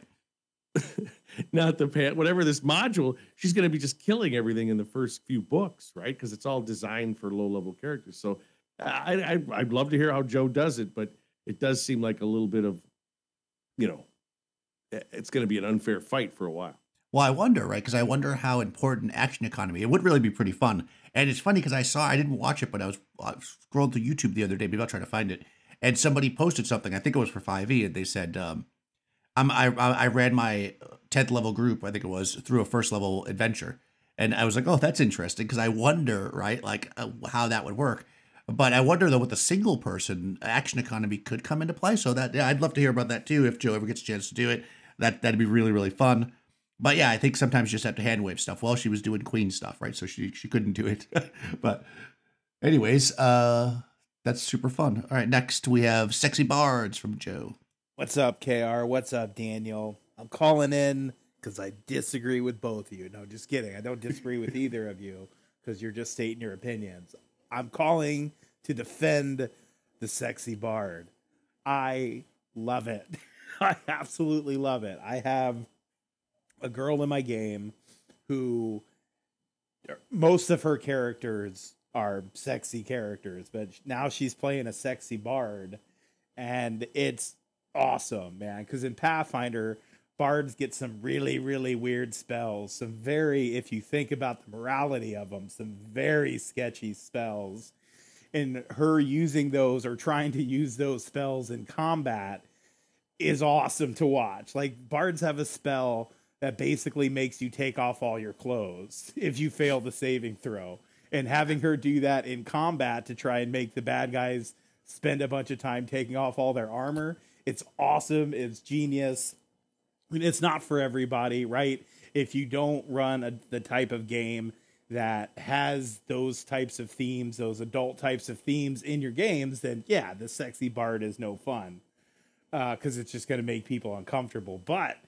not the pa- whatever this module she's going to be just killing everything in the first few books right because it's all designed for low level characters so I, I i'd love to hear how joe does it but it does seem like a little bit of you know it's going to be an unfair fight for a while Well, I wonder, right? Because I wonder how important action economy. It would really be pretty fun. And it's funny because I saw, I didn't watch it, but I was, I scrolled through YouTube the other day. Maybe I'll try to find it. And somebody posted something. I think it was for 5e, and they said, um, I'm, I, I I ran my 10th level group, I think it was, through a first level adventure. And I was like, oh, that's interesting because I wonder, right, like uh, how that would work. But I wonder though, with a single person, action economy could come into play. So that yeah, I'd love to hear about that too. If Joe ever gets a chance to do it, that that'd be really really fun. But yeah, I think sometimes you just have to hand wave stuff. Well, she was doing Queen stuff, right? So she she couldn't do it. but anyways, uh, that's super fun. All right, next we have sexy bards from Joe. What's up, KR? What's up, Daniel? I'm calling in because I disagree with both of you. No, just kidding. I don't disagree with either of you because you're just stating your opinions. I'm calling to defend the sexy bard. I love it. I absolutely love it. I have a girl in my game who most of her characters are sexy characters, but now she's playing a sexy bard and it's awesome, man. Because in Pathfinder, bards get some really, really weird spells. Some very, if you think about the morality of them, some very sketchy spells. And her using those or trying to use those spells in combat is awesome to watch. Like, bards have a spell that basically makes you take off all your clothes if you fail the saving throw. And having her do that in combat to try and make the bad guys spend a bunch of time taking off all their armor. It's awesome. It's genius. It's not for everybody, right? If you don't run a, the type of game that has those types of themes, those adult types of themes in your games, then yeah, the sexy bard is no fun because uh, it's just going to make people uncomfortable. But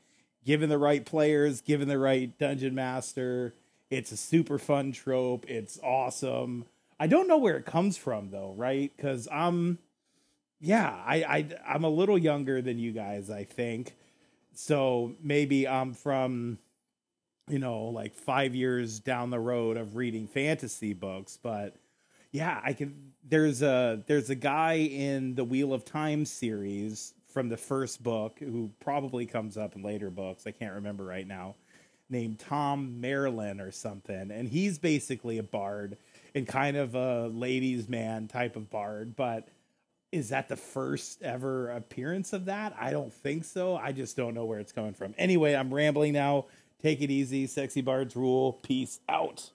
given the right players, given the right dungeon master, it's a super fun trope. It's awesome. I don't know where it comes from though, right? Because I'm, yeah, I, I I'm a little younger than you guys, I think. So maybe I'm from, you know, like five years down the road of reading fantasy books, but yeah, I can. There's a there's a guy in the Wheel of Time series from the first book who probably comes up in later books. I can't remember right now. Named Thom Merrilin or something, and he's basically a bard and kind of a ladies' man type of bard. But is that the first ever appearance of that? I don't think so. I just don't know where it's coming from. Anyway, I'm rambling now. Take it easy. Sexy bards rule. Peace out.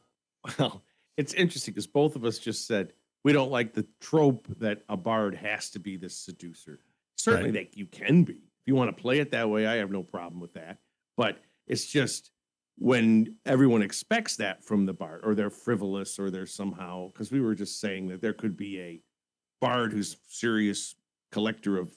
Well, it's interesting because both of us just said we don't like the trope that a bard has to be the seducer. Certainly, right. that you can be. If you want to play it that way, I have no problem with that. But it's just when everyone expects that from the bard or they're frivolous or they're somehow because we were just saying that there could be a bard who's serious collector of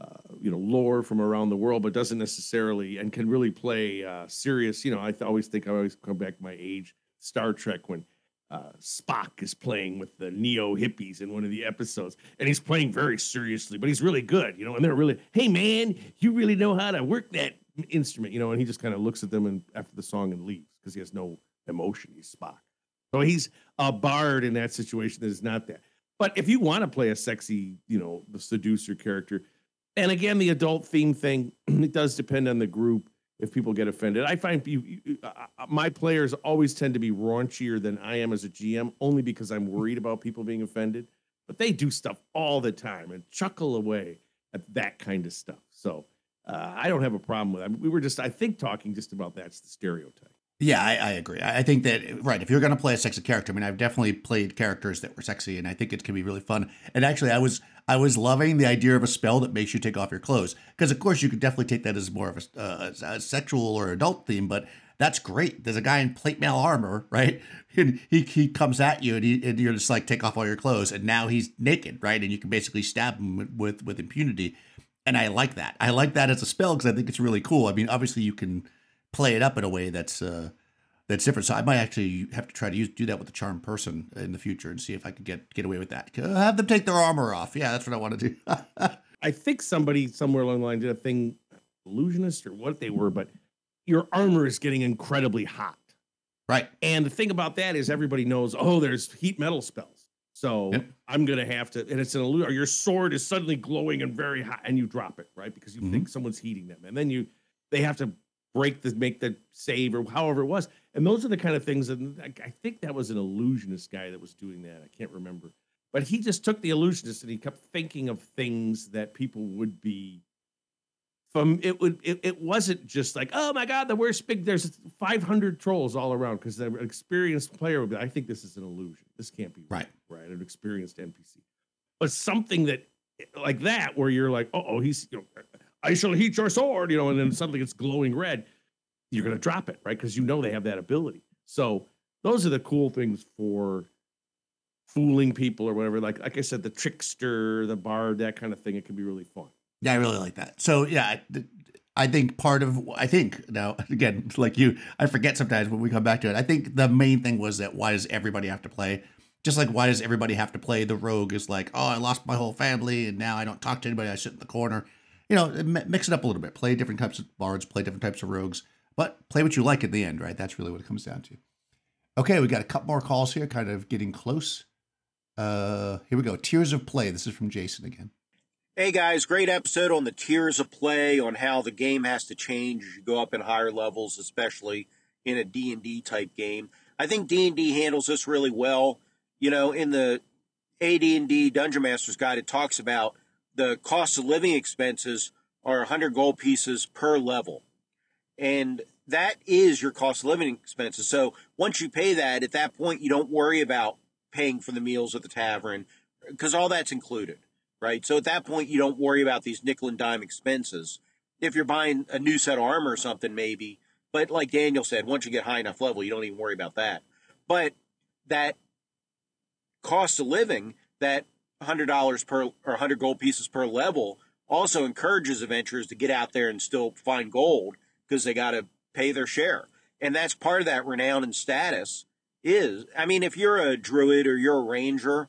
uh, you know lore from around the world but doesn't necessarily and can really play uh, serious you know i th- always think i always come back to my age star trek when uh, Spock is playing with the neo hippies in one of the episodes, and he's playing very seriously, but he's really good, you know. And they're really, hey man, you really know how to work that instrument, you know, and he just kind of looks at them and after the song and leaves because he has no emotion. He's Spock. So he's a bard in that situation that is not that. But if you want to play a sexy, you know, the seducer character, and again, the adult theme thing, it does depend on the group if people get offended. I find you, you, uh, my players always tend to be raunchier than I am as a GM, only because I'm worried about people being offended. But they do stuff all the time and chuckle away at that kind of stuff. So uh, I don't have a problem with that. We were just, I think, talking just about that's the stereotype. Yeah, I, I, agree. I think that right. If you're going to play a sexy character, I mean, I've definitely played characters that were sexy, and I think it can be really fun. And actually, I was I was loving the idea of a spell that makes you take off your clothes because, of course, you could definitely take that as more of a, uh, a sexual or adult theme. But that's great. There's a guy in plate mail armor, right? And he he comes at you, and, he, and you're just like, take off all your clothes, and now he's naked, right? And you can basically stab him with with impunity and I like that. I like that as a spell because I think it's really cool. I mean, obviously you can play it up in a way that's uh, that's different. So I might actually have to try to use do that with the charm person in the future and see if I could get get away with that. Have them take their armor off. Yeah, that's what I want to do. I think somebody somewhere along the line did a thing, illusionist or what they were, but your armor is getting incredibly hot. Right. And the thing about that is everybody knows, oh, there's heat metal spells. So yep. I'm gonna have to, and it's an illusion. Or your sword is suddenly glowing and very hot, and you drop it right because you mm-hmm. think someone's heating them, and then you they have to break the make the save or however it was. And those are the kind of things that I think that was an illusionist guy that was doing that. I can't remember, but he just took the illusionist and he kept thinking of things that people would be from it would it, it wasn't just like oh my god the worst big there's 500 trolls all around. Because the experienced player would be i think this is an illusion. This can't be right. Right? An experienced npc but something that like that where you're like oh he's you know i shall heat your sword you know and then suddenly it's glowing red you're going to drop it right because you know they have that ability so those are the cool things for fooling people or whatever like like i said the trickster the bard that kind of thing it can be really fun yeah, I really like that. So yeah, I, I think part of I think now again like you I forget sometimes when we come back to it. I think the main thing was that why does everybody have to play? Just like why does everybody have to play the rogue is like oh I lost my whole family and now I don't talk to anybody I sit in the corner. You know mix it up a little bit. Play different types of bards. Play different types of rogues. But play what you like at the end, right? That's really what it comes down to. Okay, we got a couple more calls here, kind of getting close. Uh, here we go. Tiers of play. This is from Jason again. Hey guys, great episode on the tiers of play on how the game has to change as you go up in higher levels, especially in a D&D type game. I think D&D handles this really well. You know, in the AD&D Dungeon Master's Guide, it talks about the cost of living expenses are 100 gold pieces per level. And that is your cost of living expenses. So once you pay that, at that point, you don't worry about paying for the meals at the tavern because all that's included right? So at that point, you don't worry about these nickel and dime expenses. If you're buying a new set of armor or something, maybe. But like Daniel said, once you get high enough level, you don't even worry about that. But that cost of living, that $100 per or 100 gold pieces per level, also encourages adventurers to get out there and still find gold because they got to pay their share. And that's part of that renown and status is, I mean, if you're a druid or you're a ranger,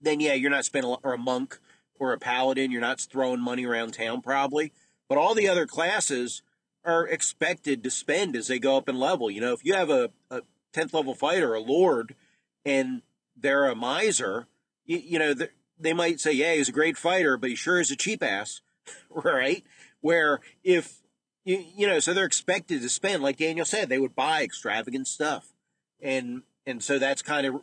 then yeah, you're not spending, or a monk or a paladin, you're not throwing money around town probably. But all the other classes are expected to spend as they go up in level. You know, if you have a, a 10th level fighter, a lord, and they're a miser, you, you know, they might say, yeah, he's a great fighter, but he sure is a cheap ass, right? Where if, you, you know, so they're expected to spend, like Daniel said, they would buy extravagant stuff. And, and so that's kind of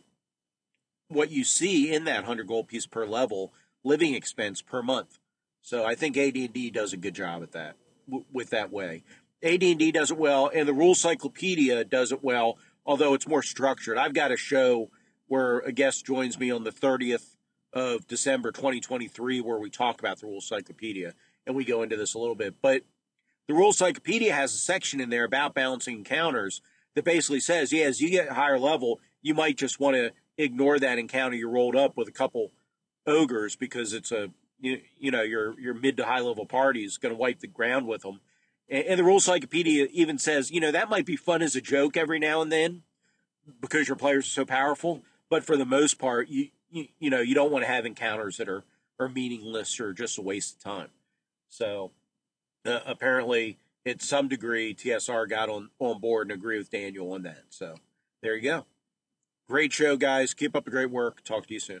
what you see in that 100 gold piece per level living expense per month. So I think AD&D does a good job at that w- with that way. AD&D does it well and the Rules Cyclopedia does it well, although it's more structured. I've got a show where a guest joins me on the 30th of December 2023 where we talk about the Rules Cyclopedia and we go into this a little bit. But the Rules Cyclopedia has a section in there about balancing encounters that basically says, yeah, as you get higher level, you might just want to ignore that encounter you rolled up with a couple ogres because it's a you, you know your your mid to high level party is going to wipe the ground with them. And, and the Rules Cyclopedia even says you know that might be fun as a joke every now and then because your players are so powerful, but for the most part you you, you know you don't want to have encounters that are are meaningless or just a waste of time. So uh, apparently, at some degree, TSR got on on board and agree with Daniel on that. So there you go. Great show, guys. Keep up the great work. Talk to you soon.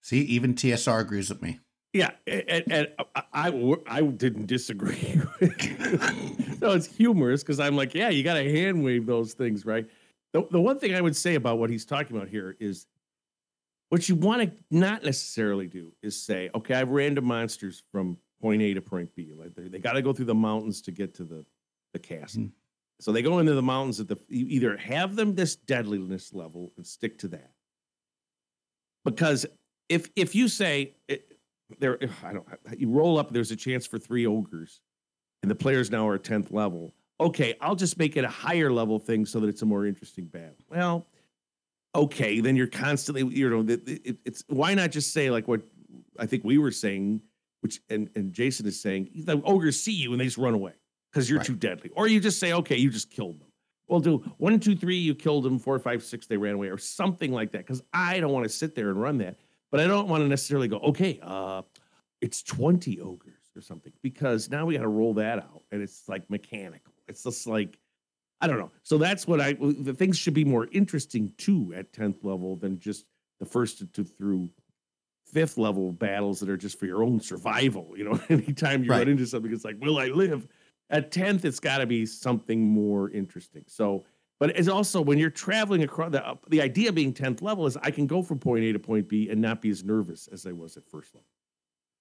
See, even TSR agrees with me. Yeah, and, and I, I didn't disagree. no, it's humorous because I'm like, yeah, you got to hand wave those things, right? The, the one thing I would say about what he's talking about here is what you want to not necessarily do is say, okay, I've random monsters from point A to point B. Like they, they got to go through the mountains to get to the the castle. Mm-hmm. So they go into the mountains at the you either have them this deadliness level and stick to that. Because if if you say it, there, I don't, you roll up. There's a chance for three ogres, and the players now are tenth level. Okay, I'll just make it a higher level thing so that it's a more interesting battle. Well, okay, then you're constantly, you know, it, it, it's why not just say like what I think we were saying, which and and Jason is saying, the ogres see you and they just run away because you're right. too deadly. Or you just say, okay, you just killed them. We'll do one, two, three, you killed them, four, five, six, they ran away, or something like that. Because I don't want to sit there and run that. But I don't want to necessarily go, okay, uh, it's 20 ogres or something, because now we got to roll that out. And it's like mechanical. It's just like, I don't know. So that's what I, the things should be more interesting too at 10th level than just the first to through fifth level battles that are just for your own survival. You know, anytime you right. run into something, it's like, will I live? At 10th, it's got to be something more interesting. So, but it's also when you're traveling across the, the idea being 10th level is I can go from point A to point B and not be as nervous as I was at first level.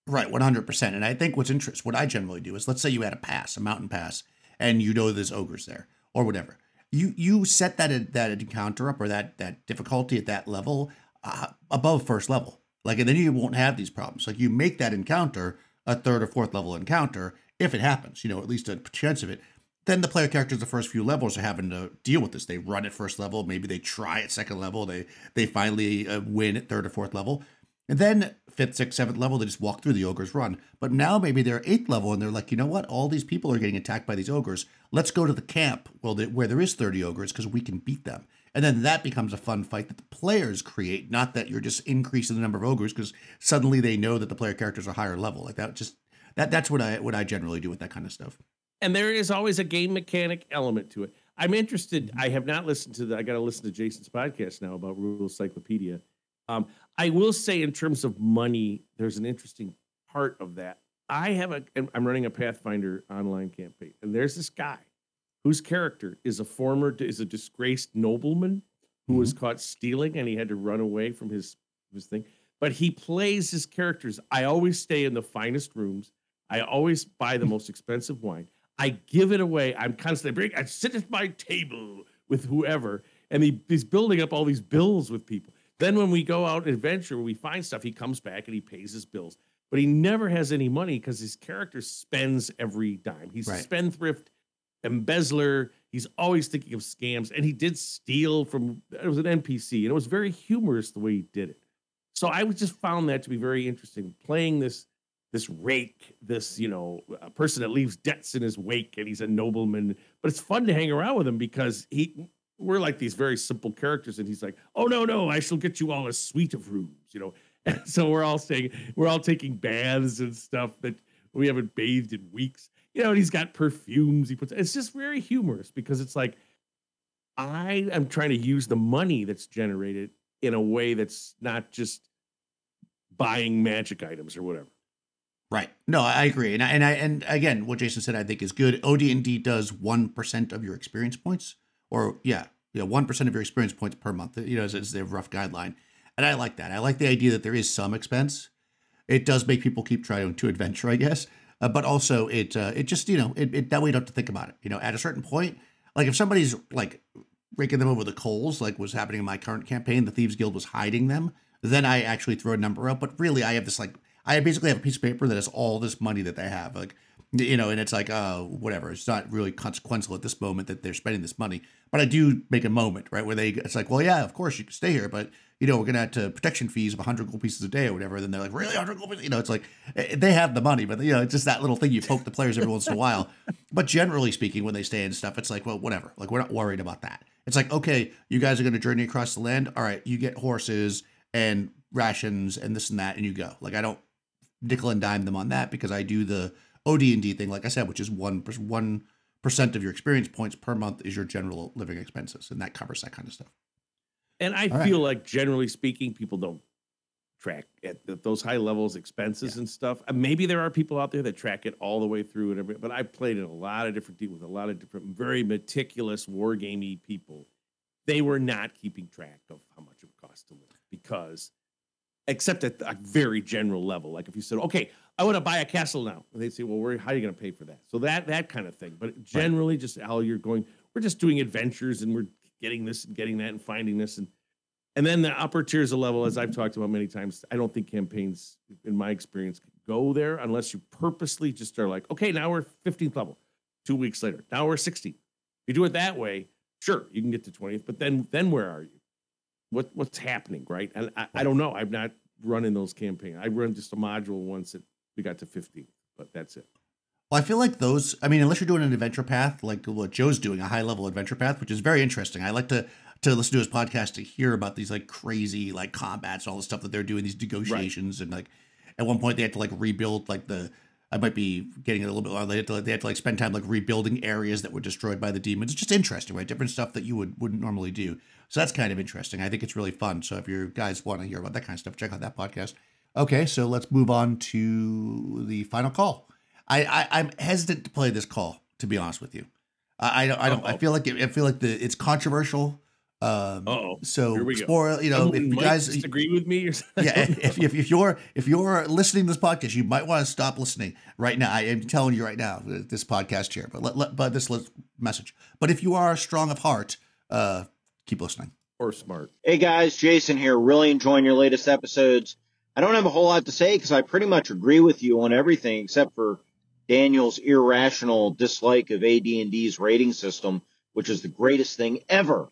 Right, 100%. And I think what's interesting, what I generally do is let's say you had a pass, a mountain pass, and you know there's ogres there or whatever. You you set that that encounter up or that that difficulty at that level uh, above first level. Like and then you won't have these problems. Like you make that encounter a third or fourth level encounter if it happens, you know, at least a chance of it. Then the player characters the first few levels are having to deal with this. They run at first level, maybe they try at second level, they they finally uh, win at third or fourth level. And then fifth, sixth, seventh level, they just walk through the ogre's run. But now maybe they're eighth level and they're like, you know what? All these people are getting attacked by these ogres. Let's go to the camp well, where there is 30 ogres because we can beat them. And then that becomes a fun fight that the players create, not that you're just increasing the number of ogres because suddenly they know that the player characters are higher level. Like that just that that's what I what I generally do with that kind of stuff. And there is always a game mechanic element to it. I'm interested. I have not listened to the. I got to listen to Jason's podcast now about Rules Cyclopedia. Um, I will say, in terms of money, there's an interesting part of that. I have a. I'm running a Pathfinder online campaign, and there's this guy whose character is a former is a disgraced nobleman who mm-hmm. was caught stealing, and he had to run away from his his thing. But he plays his characters. I always stay in the finest rooms. I always buy the most expensive wine. I give it away. I'm constantly bringing. I sit at my table with whoever, and he, he's building up all these bills with people. Then when we go out and adventure, we find stuff. He comes back and he pays his bills, but he never has any money because his character spends every dime. He's right. a spendthrift, embezzler. He's always thinking of scams, and he did steal from. It was an NPC, and it was very humorous the way he did it. So I just found that to be very interesting. Playing this this rake, this you know a person that leaves debts in his wake, and he's a nobleman. But it's fun to hang around with him because he we're like these very simple characters, and he's like, oh no no, I shall get you all a suite of rooms, you know. And so we're all saying we're all taking baths and stuff that we haven't bathed in weeks, you know. And he's got perfumes he puts. It's just very humorous because it's like I am trying to use the money that's generated in a way that's not just buying magic items or whatever. Right. No, I agree, and I, and I and again, what Jason said, I think is good. OD and D does one percent of your experience points, or yeah, yeah, one percent of your experience points per month. You know, is, is their rough guideline, and I like that. I like the idea that there is some expense. It does make people keep trying to adventure, I guess, uh, but also it uh, it just you know it, it that way you don't have to think about it. You know, at a certain point, like if somebody's like raking them over the coals, like was happening in my current campaign, the Thieves Guild was hiding them. Then I actually throw a number up, but really I have this like I basically have a piece of paper that has all this money that they have, like you know, and it's like, uh, whatever. It's not really consequential at this moment that they're spending this money. But I do make a moment, right, where they, it's like, well, yeah, of course you can stay here, but you know, we're gonna have to protection fees of 100 gold pieces a day or whatever. Then they're like, really, 100 gold pieces? You know, it's like eh, they have the money, but you know, it's just that little thing you poke the players every once in a while. But generally speaking, when they stay and stuff, it's like, well, whatever. Like we're not worried about that. It's like, okay, you guys are gonna journey across the land. All right, you get horses and rations and this and that, and you go. Like I don't nickel and dime them on that because I do the OD and D thing, like I said, which is one one percent of your experience points per month is your general living expenses, and that covers that kind of stuff. And I All feel right. like generally speaking, people don't track at those high levels expenses yeah. and stuff. Uh, maybe there are people out there that track it all the way through and everything. But I played in a lot of different with a lot of different, very meticulous wargamey people. They were not keeping track of how much it would cost to live because except at a very general level. Like if you said, okay, I want to buy a castle now, and they'd say, well, where, how are you going to pay for that? So that that kind of thing. But generally, right. just how you're going, we're just doing adventures and we're getting this and getting that and finding this and and then the upper tiers of level, as I've talked about many times, I don't think campaigns, in my experience, go there unless you purposely just are like, okay, now we're 15th level. Two weeks later, now we're 16th. You do it that way, sure, you can get to 20th, but then then where are you? What what's happening, right? And I, I don't know. I've not run in those campaigns. I run just a module once that we got to 15, but that's it. Well, I feel like those. I mean, unless you're doing an adventure path like what Joe's doing, a high level adventure path, which is very interesting. I like to to listen to his podcast to hear about these like crazy like combats and all the stuff that they're doing, these negotiations, right. and like at one point they had to like rebuild like the I might be getting it a little bit. They had, to, they had to like spend time like rebuilding areas that were destroyed by the demons. It's just interesting, right? Different stuff that you would wouldn't normally do. So that's kind of interesting. I think it's really fun. So if you guys want to hear about that kind of stuff, check out that podcast. Okay, so let's move on to the final call. I, I am hesitant to play this call to be honest with you. I, I don't I don't Uh-oh. I feel like it, I feel like the it's controversial. Um, oh, so explore, you know, if you guys agree with me, or yeah, if, if, if you're if you're listening to this podcast, you might want to stop listening right now. I am telling you right now, this podcast here, but let, let but this message. But if you are strong of heart, uh, keep listening or smart. Hey guys, Jason here. Really enjoying your latest episodes. I don't have a whole lot to say because I pretty much agree with you on everything except for Daniel's irrational dislike of AD&D's rating system, which is the greatest thing ever.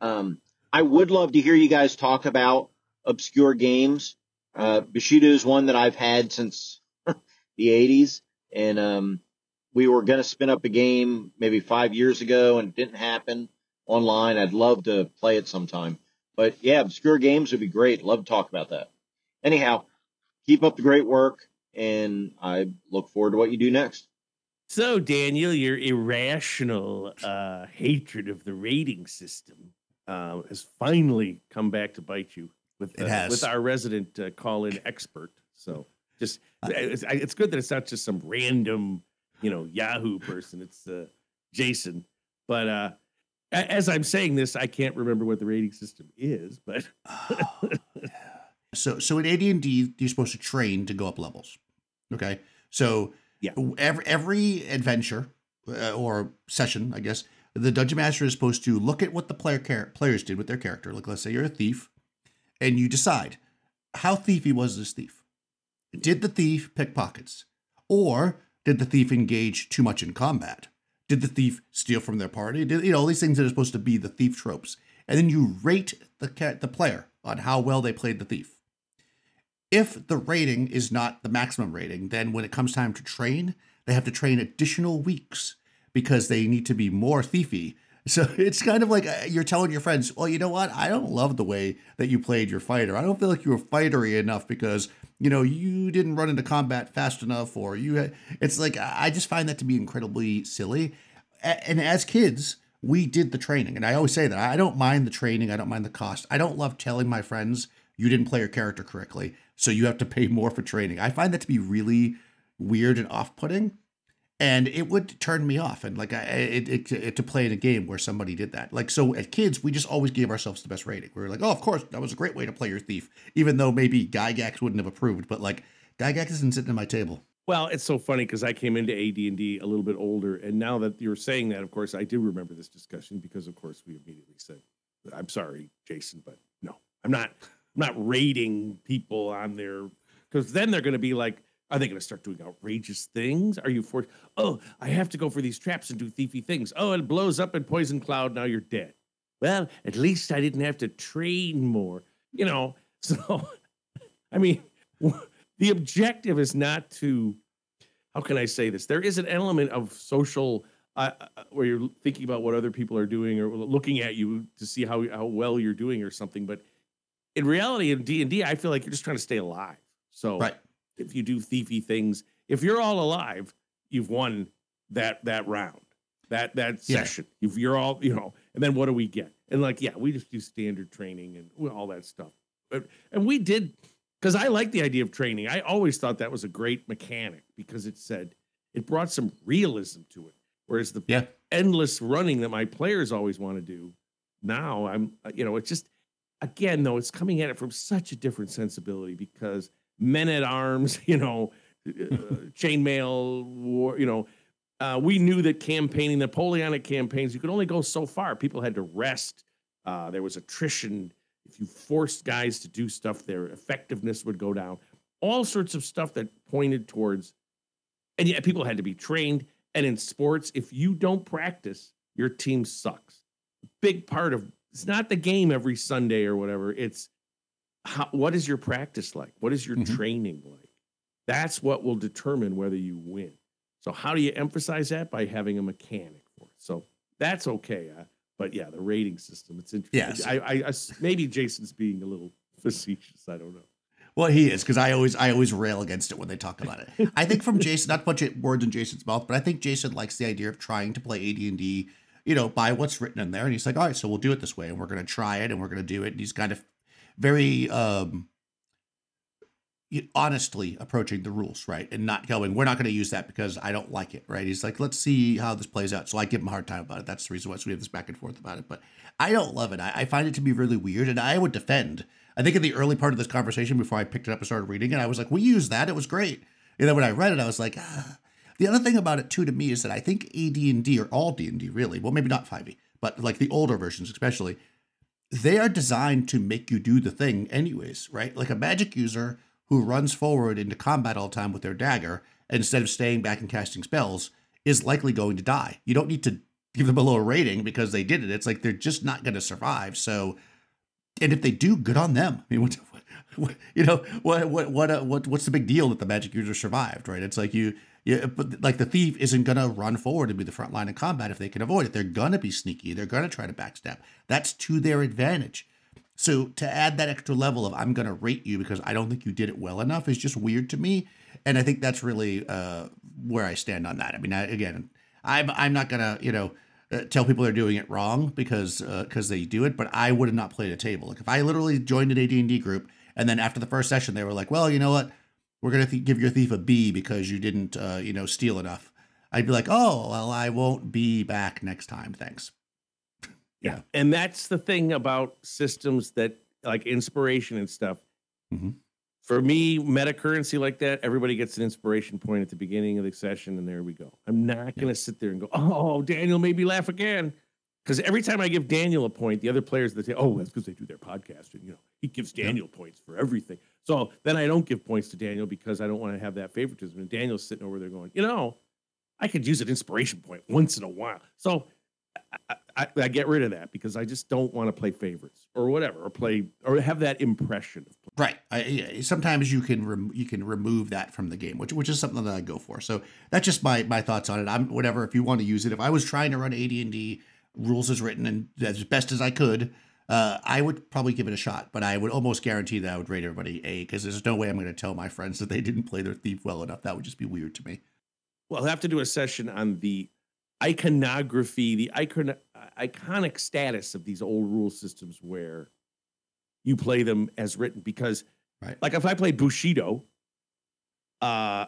Um, I would love to hear you guys talk about obscure games. Uh, Bushido is one that I've had since the 80s, and um, we were going to spin up a game maybe five years ago, and it didn't happen online. I'd love to play it sometime. But yeah, obscure games would be great. Love to talk about that. Anyhow, keep up the great work, and I look forward to what you do next. So, Daniel, your irrational uh, hatred of the rating system uh, has finally come back to bite you with It uh, with our resident uh, call-in expert. So, just it's, it's good that it's not just some random, you know, Yahoo person. It's uh, Jason. But uh, as I'm saying this, I can't remember what the rating system is. But So so in AD&D you're supposed to train to go up levels. Okay? So Yeah. every every adventure uh, or session, I guess, the dungeon master is supposed to look at what the player players did with their character. Like let's say you're a thief and you decide how thiefy was this thief? Did the thief pick pockets? Or did the thief engage too much in combat? Did the thief steal from their party? Did you know all these things that are supposed to be the thief tropes? And then you rate the cat the player on how well they played the thief. If the rating is not the maximum rating, then when it comes time to train, they have to train additional weeks because they need to be more thiefy. So it's kind of like uh, you're telling your friends, well, you know what? I don't love the way that you played your fighter. I don't feel like you were fightery enough because, you know, you didn't run into combat fast enough or you it's like, I just find that to be incredibly silly. And as kids, we did the training. And I always say that I don't mind the training. I don't mind the cost. I don't love telling my friends you didn't play your character correctly. So you have to pay more for training. I find that to be really weird and off putting and it would turn me off and like I, it, it, it to play in a game where somebody did that like so at kids we just always gave ourselves the best rating we were like oh of course that was a great way to play your thief even though maybe gygax wouldn't have approved but like gygax isn't sitting at my table Well, it's so funny because I came into AD&D a little bit older, and now that you're saying that, of course, I do remember this discussion because, of course, we immediately said, "I'm sorry, Jason, but no, I'm not. I'm not rating people on their because then they're going to be like, are they going to start doing outrageous things? Are you forced? Oh, I have to go for these traps and do thiefy things. Oh, it blows up in poison cloud. Now you're dead. Well, at least I didn't have to train more. You know, so I mean, the objective is not to how can I say this? There is an element of social uh, uh, where you're thinking about what other people are doing or looking at you to see how how well you're doing or something. But in reality, in D and D, I feel like you're just trying to stay alive. So right if you do thiefy things, if you're all alive, you've won that that round, that that Yeah. session. If you're all, you know, and then what do we get? And like, yeah, we just do standard training and all that stuff. But and we did because I like the idea of training. I always thought that was a great mechanic because it said it brought some realism to it. Whereas the yeah endless running that my players always want to do, now I'm, you know, it's just again though it's coming at it from such a different sensibility because men at arms, you know, uh, chainmail war, you know, uh, we knew that campaigning, Napoleonic campaigns, you could only go so far. People had to rest. Uh, there was attrition. If you forced guys to do stuff, their effectiveness would go down. All sorts of stuff that pointed towards, and yet people had to be trained. And in sports, if you don't practice, your team sucks. Big part of it's not the game every Sunday or whatever. It's how, what is your practice like? What is your Mhm. training like? That's what will determine whether you win. So how do you emphasize that by having a mechanic for it? So that's okay. Uh, but yeah, the rating system, it's interesting. Yes. I, I, I maybe Jason's being a little facetious. I don't know. Well, he is because I always I always rail against it when they talk about it. I think from Jason, not to put words in Jason's mouth, but I think Jason likes the idea of trying to play AD and D, you know, by what's written in there, and he's like, all right, so we'll do it this way, and we're going to try it, and we're going to do it. And he's kind of very um honestly approaching the rules, right, and not going, we're not going to use that because I don't like it, right? He's like, let's see how this plays out. So I give him a hard time about it. That's the reason why so we have this back and forth about it. But I don't love it. I, I find it to be really weird, and I would defend. I think in the early part of this conversation, before I picked it up and started reading it, I was like, we used that. It was great. And then when I read it, I was like, ah. The other thing about it too to me is that I think AD&D or all D&D really, well maybe not 5e, but like the older versions especially, they are designed to make you do the thing anyways, right? Like a magic user who runs forward into combat all the time with their dagger instead of staying back and casting spells is likely going to die. You don't need to give them a lower rating because they did it. It's like they're just not going to survive. So, and if they do, good on them. I mean, what, what you know what what what uh, what what's the big deal that the magic user survived right it's like you yeah but like the thief isn't gonna run forward and be the front line of combat if they can avoid it. They're gonna be sneaky. They're gonna try to backstab. That's to their advantage. So to add that extra level of i'm gonna rate you because i don't think you did it well enough is just weird to me. And i think that's really uh where i stand on that. I mean I, again i'm i'm not gonna you know uh, tell people they're doing it wrong because because uh, they do it. But I would have not played a table. Like if I literally joined an AD and D group and then after the first session they were like, well, you know what, we're gonna th- give your thief a B because you didn't uh, you know steal enough. I'd be like, oh well, I won't be back next time. Thanks. Yeah, and that's the thing about systems that like inspiration and stuff. Mm-hmm. For me, meta currency like that, everybody gets an inspiration point at the beginning of the session, and there we go. I'm not going to sit there and go, "Oh, Daniel made me laugh again," because every time I give Daniel a point, the other players that say, "Oh, that's because they do their podcast," and you know, he gives Daniel yeah. points for everything. So then I don't give points to Daniel because I don't want to have that favoritism. And Daniel's sitting over there going, "You know, I could use an inspiration point once in a while." So I, I, I, get rid of that because I just don't want to play favorites or whatever, or play or have that impression of play. Right. I, sometimes you can rem, you can remove that from the game, which which is something that I go for. So that's just my my thoughts on it. I'm whatever. If you want to use it, if I was trying to run AD and D rules as written and as best as I could, uh, I would probably give it a shot. But I would almost guarantee that I would rate everybody A because there's no way I'm going to tell my friends that they didn't play their thief well enough. That would just be weird to me. Well, I'll have to do a session on the iconography, the icon, iconic status of these old rule systems where you play them as written. Because, right. like, if I played Bushido, uh,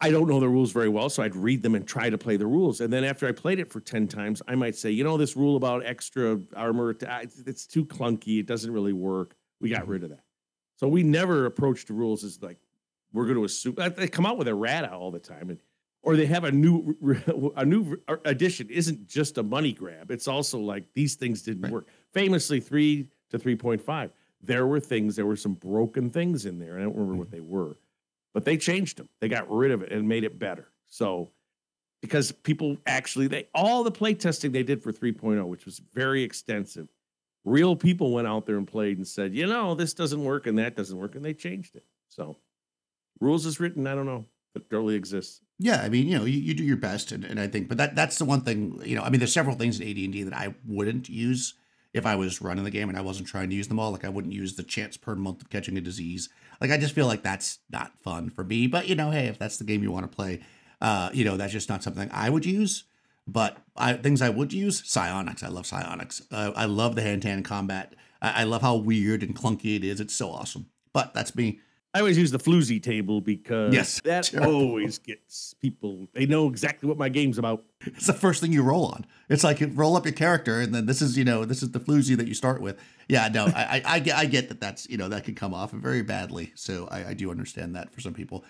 I don't know the rules very well, so I'd read them and try to play the rules. And then after I played it for 10 times, I might say, you know, this rule about extra armor, it's too clunky. It doesn't really work. We got mm-hmm. rid of that. So we never approach the rules as like, we're going to assume. They come out with a errata all the time. And or they have a new a new addition isn't just a money grab. It's also like these things didn't right. work. Famously, three to three point five. There were things. There were some broken things in there. I don't remember what mm-hmm. they were, but they changed them. They got rid of it and made it better. So because people actually they all the play testing they did for 3.0 which was very extensive real people went out there and played and said you know this doesn't work and that doesn't work and they changed it so rules is written i don't know but totally exists yeah, I mean, you know, you, you do your best, and, and I think, but that that's the one thing, you know, I mean, there's several things in AD and D that I wouldn't use if I was running the game and I wasn't trying to use them all. Like I wouldn't use the chance per month of catching a disease. Like I just feel like that's not fun for me. But you know, hey, if that's the game you want to play, uh, you know, that's just not something I would use. But I, things I would use, psionics. I love psionics. Uh, I love the hand to hand combat. I, I love how weird and clunky it is. It's so awesome. But that's me. I always use the floozy table because yes, that always gets people. They know exactly what my game's about. It's the first thing you roll on. It's like roll up your character, and then this is you know this is the floozy that you start with. Yeah, no, I, I, I get I get that that's you know that can come off very badly. So I, I do understand that for some people,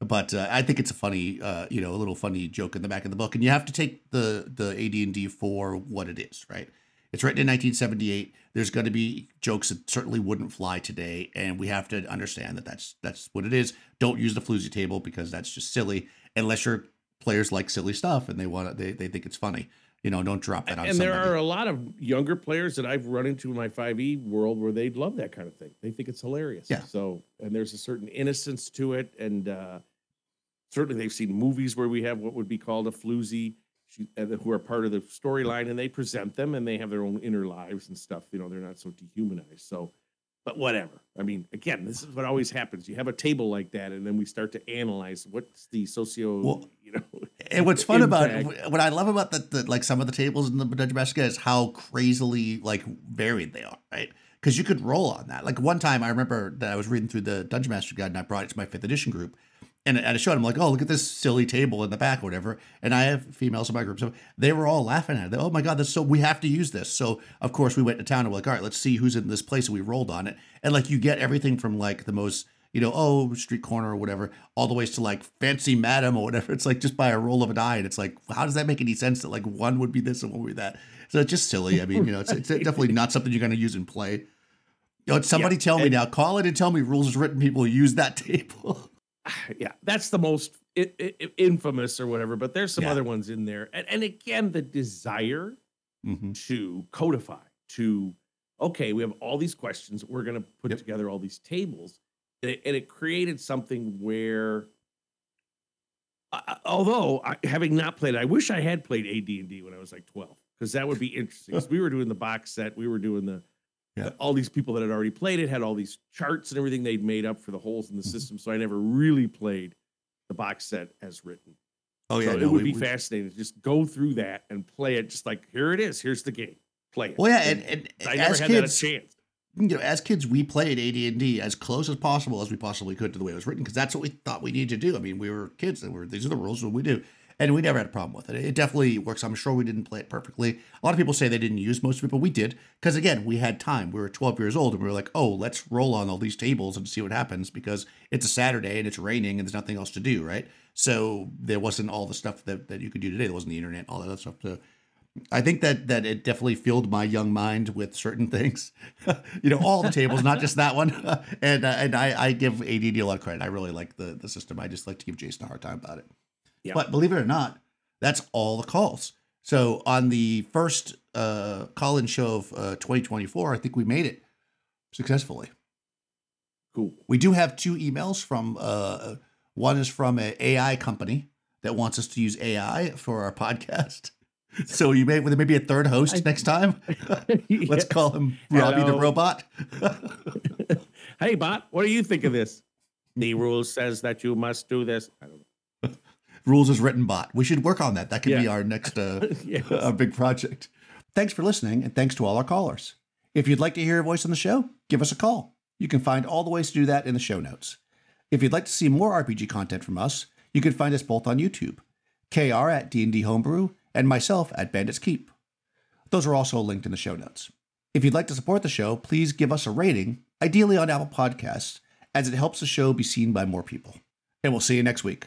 but uh, I think it's a funny uh, you know a little funny joke in the back of the book, and you have to take the the AD and D for what it is, right? It's written in 1978. There's going to be jokes that certainly wouldn't fly today, and we have to understand that that's that's what it is. Don't use the floozy table because that's just silly, unless your players like silly stuff and they want to, they they think it's funny. You know, don't drop that on. And somebody. there are a lot of younger players that I've run into in my 5e world where they love that kind of thing. They think it's hilarious. Yeah. So, and there's a certain innocence to it, and uh, certainly they've seen movies where we have what would be called a floozy she, uh, who are part of the storyline and they present them and they have their own inner lives and stuff. You know, they're not so dehumanized. So, but whatever. I mean, again, this is what always happens. You have a table like that, and then we start to analyze what's the socio, well, you know. And what's fun about what I love about the, the like some of the tables in the Dungeon Master Guide is how crazily like varied they are, right? Because you could roll on that. Like one time, I remember that I was reading through the Dungeon Master Guide and I brought it to my fifth edition group, and, I showed them like, oh, look at this silly table in the back or whatever. And I have females in my group, so they were all laughing at it. oh my god, that's so we have to use this. So of course we went to town and we're like, all right, let's see who's in this place. And we rolled on it, and like you get everything from like the most you know, oh, street corner or whatever, all the ways to like fancy madam or whatever. It's like just by a roll of a die. And it's like, how does that make any sense that like one would be this and one would be that? So it's just silly. I mean, you know, it's, it's definitely not something you're going to use in play. You know, somebody yeah, tell me now, call it and tell me rules is written people use that table. yeah, that's the most it, it, infamous or whatever. But there's some yeah. other ones in there, and, and again, the desire mm-hmm. to codify, to okay, we have all these questions. We're going to put Yep. together all these tables. And it, and it created something where, I- although I, having not played, I wish I had played AD&D when I was like 12, because that would be interesting. 'Cause we were doing the box set. We were doing the, Yeah. all these people that had already played it had all these charts and everything they'd made up for the holes in the Mm-hmm. system. So I never really played the box set as written. Oh So yeah, it would be we- fascinating to just go through that and play it just like here it is. Here's the game. Play it. Well, yeah, and, and I never as had kids, that a chance. you know, as kids, we played AD&D as close as possible as we possibly could to the way it was written because that's what we thought we needed to do. I mean, we were kids; and we were, these are the rules, what we do, and we never had a problem with it. It definitely works. I'm sure we didn't play it perfectly. A lot of people say they didn't use most of it, but we did because again, we had time. We were 12 years old, and we were like, "Oh, let's roll on all these tables and see what happens," because it's a Saturday and it's raining and there's nothing else to do, right? So there wasn't all the stuff that, that you could do today. There wasn't the internet, all that other stuff So I think that that it definitely filled my young mind with certain things. you know, all the tables, not just that one. and uh, and I, I give ADD a lot of credit. I really like the the system. I just like to give Jason a hard time about it. Yeah. But believe it or not, that's all the calls. So on the first uh, call-in show of uh, 2024, I think we made it successfully. Cool. We do have two emails from uh, one is from an AI company that wants us to use AI for our podcast. So you may there may be a third host next time. Let's call him Robbie the robot. Hey, bot, what do you think of this? The rule says that you must do this. I don't know. Rules is written bot. We should work on that. That could be our next uh, Yes. big project. Thanks for listening, and thanks to all our callers. If you'd like to hear a voice on the show, give us a call. You can find all the ways to do that in the show notes. If you'd like to see more RPG content from us, you can find us both on YouTube, KR at D&D Homebrew, and myself at Bandits Keep. Those are also linked in the show notes. If you'd like to support the show, please give us a rating, ideally on Apple Podcasts, as it helps the show be seen by more people. And we'll see you next week.